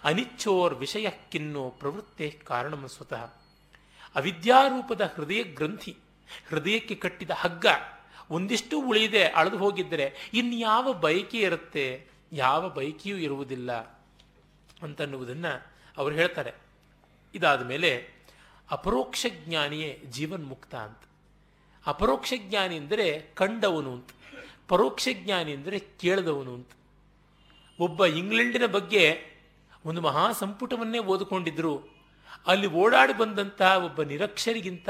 ಅನಿಚ್ಛೋರ್ ವಿಷಯ ಕಿನ್ನೋ ಪ್ರವೃತ್ತೆ ಕಾರಣ ಸ್ವತಃ. ಅವಿದ್ಯಾರೂಪದ ಹೃದಯ ಗ್ರಂಥಿ ಹೃದಯಕ್ಕೆ ಕಟ್ಟಿದ ಹಗ್ಗ ಒಂದಿಷ್ಟು ಉಳಿದೆ ಅಳೆದು ಹೋಗಿದ್ದರೆ ಇನ್ಯಾವ ಬಯಕೆ ಇರುತ್ತೆ ಯಾವ ಬಯಕೆಯೂ ಇರುವುದಿಲ್ಲ ಅಂತನ್ನುವುದನ್ನು ಅವರು ಹೇಳ್ತಾರೆ. ಇದಾದ ಮೇಲೆ ಅಪರೋಕ್ಷ ಜ್ಞಾನಿಯೇ ಜೀವನ್ಮುಕ್ತ ಅಂತ. ಅಪರೋಕ್ಷ ಜ್ಞಾನಿ ಅಂದರೆ ಕಂಡವನು ಅಂತ. ಪರೋಕ್ಷ ಜ್ಞಾನಿ ಅಂದರೆ ಕೇಳಿದವನು ಅಂತ. ಒಬ್ಬ ಇಂಗ್ಲೆಂಡಿನ ಬಗ್ಗೆ ಒಂದು ಮಹಾ ಸಂಪುಟವನ್ನೇ ಓದಿಕೊಂಡಿದ್ರು. ಅಲ್ಲಿ ಓಡಾಡಿ ಬಂದಂತಹ ಒಬ್ಬ ನಿರಕ್ಷರಿಗಿಂತ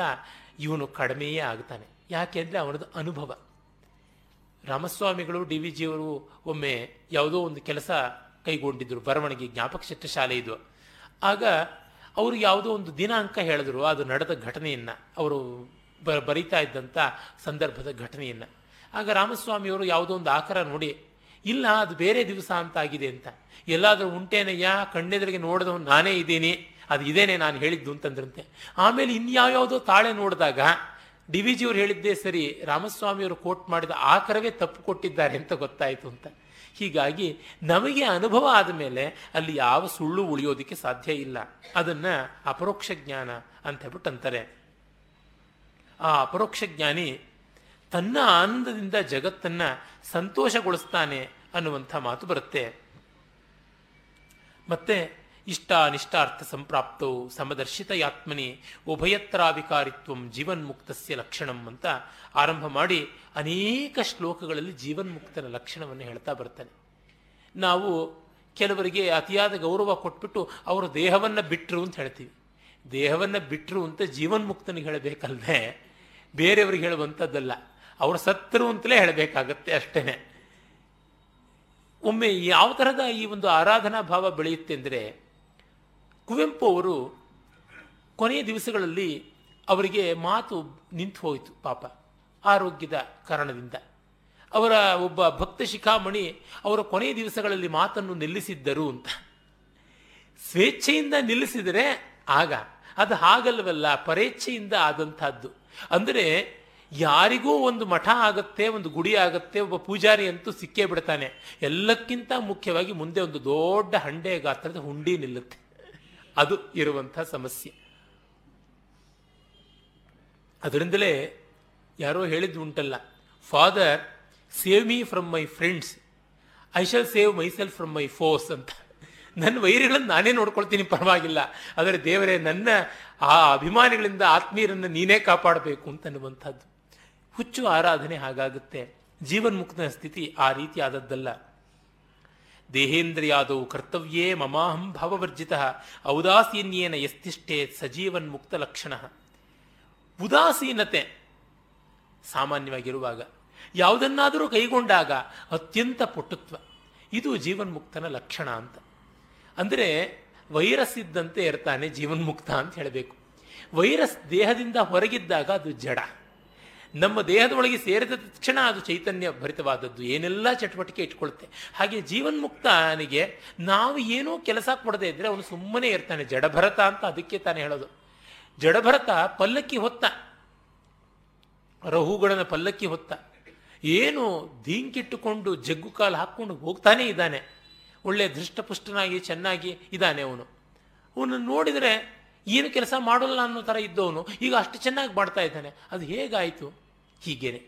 ಇವನು ಕಡಿಮೆಯೇ ಆಗ್ತಾನೆ. ಯಾಕೆ ಅಂದರೆ ಅವನದು ಅನುಭವ. ರಾಮಸ್ವಾಮಿಗಳು, ಡಿ ವಿ ಜಿಯವರು ಒಮ್ಮೆ ಯಾವುದೋ ಒಂದು ಕೆಲಸ ಕೈಗೊಂಡಿದ್ದರು ಬರವಣಿಗೆ ಜ್ಞಾಪಕ ಶಾಲೆ ಇದು. ಆಗ ಅವರು ಯಾವುದೋ ಒಂದು ದಿನಾಂಕ ಹೇಳಿದ್ರು, ಅದು ನಡೆದ ಘಟನೆಯನ್ನು, ಅವರು ಬರೀತಾ ಇದ್ದಂಥ ಸಂದರ್ಭದ ಘಟನೆಯನ್ನು. ಆಗ ರಾಮಸ್ವಾಮಿಯವರು ಯಾವುದೋ ಒಂದು ಆಕಾರ ನೋಡಿ, ಇಲ್ಲ, ಅದು ಬೇರೆ ದಿವಸ ಅಂತ ಆಗಿದೆ ಅಂತ. ಎಲ್ಲಾದರೂ ಉಂಟೇನಯ್ಯ, ಕಣ್ಣೆದುರಿಗೆ ನೋಡಿದವನು ನಾನೇ ಇದ್ದೀನಿ, ಅದು ಇದೇನೆ ನಾನು ಹೇಳಿದ್ದು ಅಂತಂದ್ರಂತೆ. ಆಮೇಲೆ ಇನ್ಯಾವ್ಯಾವುದೋ ತಾಳೆ ನೋಡಿದಾಗ, ಡಿ ವಿ ಜಿಯವರು ಹೇಳಿದ್ದೇ ಸರಿ, ರಾಮಸ್ವಾಮಿಯವರು ಕೋಟ್ ಮಾಡಿದ ಆಕರವೇ ತಪ್ಪು ಕೊಟ್ಟಿದ್ದಾರೆ ಅಂತ ಗೊತ್ತಾಯಿತು ಅಂತ. ಹೀಗಾಗಿ ನಮಗೆ ಅನುಭವ ಆದ ಮೇಲೆ ಅಲ್ಲಿ ಯಾವ ಸುಳ್ಳು ಉಳಿಯೋದಕ್ಕೆ ಸಾಧ್ಯ ಇಲ್ಲ. ಅದನ್ನು ಅಪರೋಕ್ಷ ಜ್ಞಾನ ಅಂತ ಹೇಳ್ಬಿಟ್ಟು ಅಂತಾರೆ. ಆ ಅಪರೋಕ್ಷ ಜ್ಞಾನಿ ತನ್ನ ಆನಂದದಿಂದ ಜಗತ್ತನ್ನು ಸಂತೋಷಗೊಳಿಸ್ತಾನೆ ಅನ್ನುವಂಥ ಮಾತು ಬರುತ್ತೆ. ಮತ್ತೆ ಇಷ್ಟ ನಿಷ್ಟಾರ್ಥ ಸಂಪ್ರಾಪ್ತೌ ಸಮದರ್ಶಿತ ಯಾತ್ಮನಿ ಉಭಯತ್ರಾವಿಕಾರಿತ್ವಂ ಜೀವನ್ಮುಕ್ತಸ್ಯ ಲಕ್ಷಣಂ ಅಂತ ಆರಂಭ ಮಾಡಿ ಅನೇಕ ಶ್ಲೋಕಗಳಲ್ಲಿ ಜೀವನ್ಮುಕ್ತನ ಲಕ್ಷಣವನ್ನು ಹೇಳ್ತಾ ಬರ್ತಾನೆ. ನಾವು ಕೆಲವರಿಗೆ ಅತಿಯಾದ ಗೌರವ ಕೊಟ್ಬಿಟ್ಟು ಅವರು ದೇಹವನ್ನು ಬಿಟ್ಟರು ಅಂತ ಹೇಳ್ತೀವಿ. ದೇಹವನ್ನು ಬಿಟ್ಟರು ಅಂತ ಜೀವನ್ಮುಕ್ತನಿಗೆ ಹೇಳಬೇಕಲ್ಲದೆ ಬೇರೆಯವ್ರಿಗೆ ಹೇಳುವಂಥದ್ದಲ್ಲ. ಅವರು ಸತ್ತರು ಅಂತಲೇ ಹೇಳಬೇಕಾಗತ್ತೆ ಅಷ್ಟೇ ಒಮ್ಮೆ ಯಾವ ತರಹದ ಈ ಒಂದು ಆರಾಧನಾ ಭಾವ ಬೆಳೆಯುತ್ತೆ ಅಂದರೆ ಕುವೆಂಪು ಅವರು ಕೊನೆಯ ದಿವಸಗಳಲ್ಲಿ ಅವರಿಗೆ ಮಾತು ನಿಂತು ಹೋಯಿತು ಪಾಪ, ಆರೋಗ್ಯದ ಕಾರಣದಿಂದ. ಅವರ ಒಬ್ಬ ಭಕ್ತ ಶಿಖಾಮಣಿ ಅವರ ಕೊನೆಯ ದಿವಸಗಳಲ್ಲಿ ಮಾತನ್ನು ನಿಲ್ಲಿಸಿದ್ದರು ಅಂತ. ಸ್ವೇಚ್ಛೆಯಿಂದ ನಿಲ್ಲಿಸಿದರೆ ಆಗ, ಅದು ಹಾಗಲ್ವಲ್ಲ, ಪರೇಚ್ಛೆಯಿಂದ ಆದಂಥದ್ದು. ಅಂದರೆ ಯಾರಿಗೂ ಒಂದು ಮಠ ಆಗುತ್ತೆ, ಒಂದು ಗುಡಿ ಆಗುತ್ತೆ, ಒಬ್ಬ ಪೂಜಾರಿ ಅಂತೂ ಸಿಕ್ಕೇ ಬಿಡ್ತಾನೆ. ಎಲ್ಲಕ್ಕಿಂತ ಮುಖ್ಯವಾಗಿ ಮುಂದೆ ಒಂದು ದೊಡ್ಡ ಹಂಡೆ ಗಾತ್ರದ ಹುಂಡಿ ನಿಲ್ಲುತ್ತೆ. ಅದು ಇರುವಂಥ ಸಮಸ್ಯೆ. ಅದರಿಂದಲೇ ಯಾರೋ ಹೇಳಿದ್ದು ಉಂಟಲ್ಲ father save me from my friends I shall save myself from my foes ಅಂತ. ನನ್ನ ವೈರಿಗಳನ್ನು ನಾನೇ ನೋಡ್ಕೊಳ್ತೀನಿ, ಪರವಾಗಿಲ್ಲ. ಆದರೆ ದೇವರೇ, ನನ್ನ ಆ ಅಭಿಮಾನಿಗಳಿಂದ ಆತ್ಮೀಯರನ್ನು ನೀನೇ ಕಾಪಾಡಬೇಕು ಅಂತನ್ನುವಂಥದ್ದು ಹುಚ್ಚು ಆರಾಧನೆ ಹಾಗಾಗುತ್ತೆ. ಜೀವನ್ಮುಕ್ತನ ಸ್ಥಿತಿ ಆ ರೀತಿ ಆದದ್ದಲ್ಲ ದೇಹೇಂದ್ರಿಯಾದವು ಕರ್ತವ್ಯೇ ಮಮಾಹಂ ಭಾವವರ್ಜಿತ. ಔದಾಸೀನ್ಯೇನ ಎಸ್ತಿಷ್ಠೇ ಸಜೀವನ್ಮುಕ್ತ ಲಕ್ಷಣ. ಉದಾಸೀನತೆ ಸಾಮಾನ್ಯವಾಗಿರುವಾಗ ಯಾವುದನ್ನಾದರೂ ಕೈಗೊಂಡಾಗ ಅತ್ಯಂತ ಪುಟ್ಟುತ್ವ ಇದು ಜೀವನ್ಮುಕ್ತನ ಲಕ್ಷಣ ಅಂತ. ಅಂದರೆ ವೈರಸ್ ಇದ್ದಂತೆ ಇರ್ತಾನೆ ಜೀವನ್ಮುಕ್ತ ಅಂತ ಹೇಳಬೇಕು. ವೈರಸ್ ದೇಹದಿಂದ ಹೊರಗಿದ್ದಾಗ ಅದು ಜಡ. ನಮ್ಮ ದೇಹದೊಳಗೆ ಸೇರಿದ ತಕ್ಷಣ ಅದು ಚೈತನ್ಯ ಭರಿತವಾದದ್ದು. ಏನೆಲ್ಲ ಚಟುವಟಿಕೆ ಇಟ್ಕೊಳುತ್ತೆ. ಹಾಗೆ ಜೀವನ್ಮುಕ್ತನಿಗೆ ನಾವು ಏನೋ ಕೆಲಸ ಕೊಡದೆ ಇದ್ರೆ ಅವನು ಸುಮ್ಮನೆ ಇರ್ತಾನೆ. ಜಡಭರತ ಅಂತ ಅದಕ್ಕೆ ತಾನೇ ಹೇಳೋದು. ಜಡಭರತ ಪಲ್ಲಕ್ಕಿ ಹೊತ್ತ. ರಹುಗಳನ್ನ ಪಲ್ಲಕ್ಕಿ ಹೊತ್ತ. ಏನು ದೀಂಕಿಟ್ಟುಕೊಂಡು ಜಗ್ಗು ಕಾಲು ಹಾಕ್ಕೊಂಡು ಹೋಗ್ತಾನೇ ಇದ್ದಾನೆ. ಒಳ್ಳೆ ದೃಷ್ಟಪುಷ್ಟನಾಗಿ ಚೆನ್ನಾಗಿ ಇದ್ದಾನೆ ಅವನು. ಅವನು ನೋಡಿದರೆ ಏನು ಕೆಲಸ ಮಾಡೋಲ್ಲ ಅನ್ನೋ ಥರ ಇದ್ದವನು ಈಗ ಅಷ್ಟು ಚೆನ್ನಾಗಿ ಮಾಡ್ತಾ ಇದ್ದಾನೆ. ಅದು ಹೇಗಾಯಿತು? ಹೀಗೇನೆ.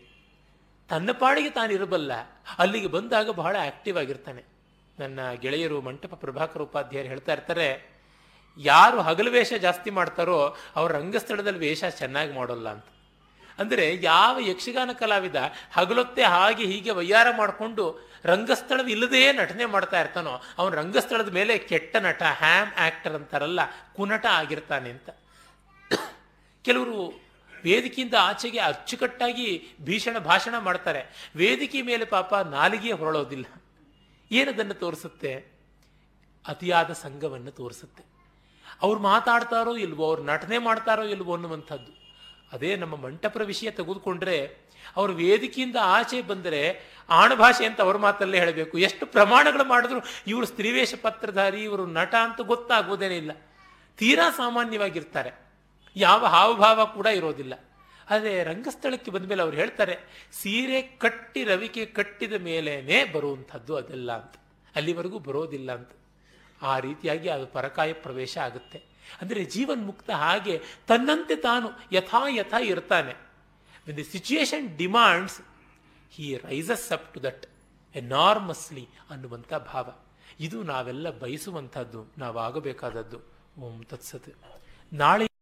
ತನ್ನ ಪಾಡಿಗೆ ತಾನಿರಬಲ್ಲ. ಅಲ್ಲಿಗೆ ಬಂದಾಗ ಬಹಳ ಆಕ್ಟಿವ್ ಆಗಿರ್ತಾನೆ. ನನ್ನ ಗೆಳೆಯರು ಮಂಟಪ ಪ್ರಭಾಕರ ಉಪಾಧ್ಯಾಯರು ಹೇಳ್ತಾ ಇರ್ತಾರೆ, ಯಾರು ಹಗಲು ವೇಷ ಜಾಸ್ತಿ ಮಾಡ್ತಾರೋ ಅವ್ರ ರಂಗಸ್ಥಳದಲ್ಲಿ ವೇಷ ಚೆನ್ನಾಗಿ ಮಾಡೋಲ್ಲ ಅಂತ. ಅಂದರೆ ಯಾವ ಯಕ್ಷಗಾನ ಕಲಾವಿದ ಹಗಲೊತ್ತೆ ಹಾಗೆ ಹೀಗೆ ವೈಯಾರ ಮಾಡಿಕೊಂಡು ರಂಗಸ್ಥಳವಿಲ್ಲದೇ ನಟನೆ ಮಾಡ್ತಾ ಇರ್ತಾನೋ, ಅವನು ರಂಗಸ್ಥಳದ ಮೇಲೆ ಕೆಟ್ಟ ನಟ, ಹ್ಯಾಮ್ ಆ್ಯಕ್ಟರ್ ಅಂತಾರಲ್ಲ, ಕುನಟ ಆಗಿರ್ತಾನೆ ಅಂತ. ಕೆಲವರು ವೇದಿಕೆಯಿಂದ ಆಚೆಗೆ ಅಚ್ಚುಕಟ್ಟಾಗಿ ಭೀಷಣ ಭಾಷಣ ಮಾಡ್ತಾರೆ. ವೇದಿಕೆ ಮೇಲೆ ಪಾಪ ನಾಲಿಗೆ ಹೊರಳೋದಿಲ್ಲ. ಏನದನ್ನು ತೋರಿಸುತ್ತೆ? ಅತಿಯಾದ ಸಂಘವನ್ನು ತೋರಿಸುತ್ತೆ. ಅವ್ರು ಮಾತಾಡ್ತಾರೋ ಇಲ್ವೋ, ಅವ್ರು ನಟನೆ ಮಾಡ್ತಾರೋ ಇಲ್ವೋ ಅನ್ನುವಂಥದ್ದು. ಅದೇ ನಮ್ಮ ಮಂಟಪದ ವಿಷಯ ತೆಗೆದುಕೊಂಡ್ರೆ ಅವರು ವೇದಿಕೆಯಿಂದ ಆಚೆ ಬಂದರೆ ಆಣಭಾಷೆ ಅಂತ ಅವ್ರ ಮಾತಲ್ಲೇ ಹೇಳಬೇಕು. ಎಷ್ಟು ಪ್ರಮಾಣಗಳು ಮಾಡಿದ್ರು ಇವರು ಸ್ತ್ರೀವೇಶ ಪತ್ರಧಾರಿ ಇವರು ನಟ ಅಂತ ಗೊತ್ತಾಗೋದೇನೇ ಇಲ್ಲ. ತೀರಾ ಸಾಮಾನ್ಯವಾಗಿರ್ತಾರೆ. ಯಾವ ಹಾವಭಾವ ಕೂಡ ಇರೋದಿಲ್ಲ. ಆದರೆ ರಂಗಸ್ಥಳಕ್ಕೆ ಬಂದ ಮೇಲೆ ಅವ್ರು ಹೇಳ್ತಾರೆ, ಸೀರೆ ಕಟ್ಟಿ ರವಿಕೆ ಕಟ್ಟಿದ ಮೇಲೇನೆ ಬರುವಂಥದ್ದು ಅದೆಲ್ಲ ಅಂತ. ಅಲ್ಲಿವರೆಗೂ ಬರೋದಿಲ್ಲ ಅಂತ. ಆ ರೀತಿಯಾಗಿ ಅದು ಪರಕಾಯ ಪ್ರವೇಶ ಆಗುತ್ತೆ. ಅಂದರೆ ಜೀವನ್ ಮುಕ್ತ ಹಾಗೆ ತನ್ನಂತೆ ತಾನು ಯಥಾ ಯಥಾ ಇರ್ತಾನೆ. When the situation demands he rises up to that enormously ಅನ್ನುವಂಥ ಭಾವ. ಇದು ನಾವೆಲ್ಲ ಬಯಸುವಂಥದ್ದು. ನಾವಾಗಬೇಕಾದದ್ದು. ಓಂ ತತ್ಸತ್. ನಾಳೆ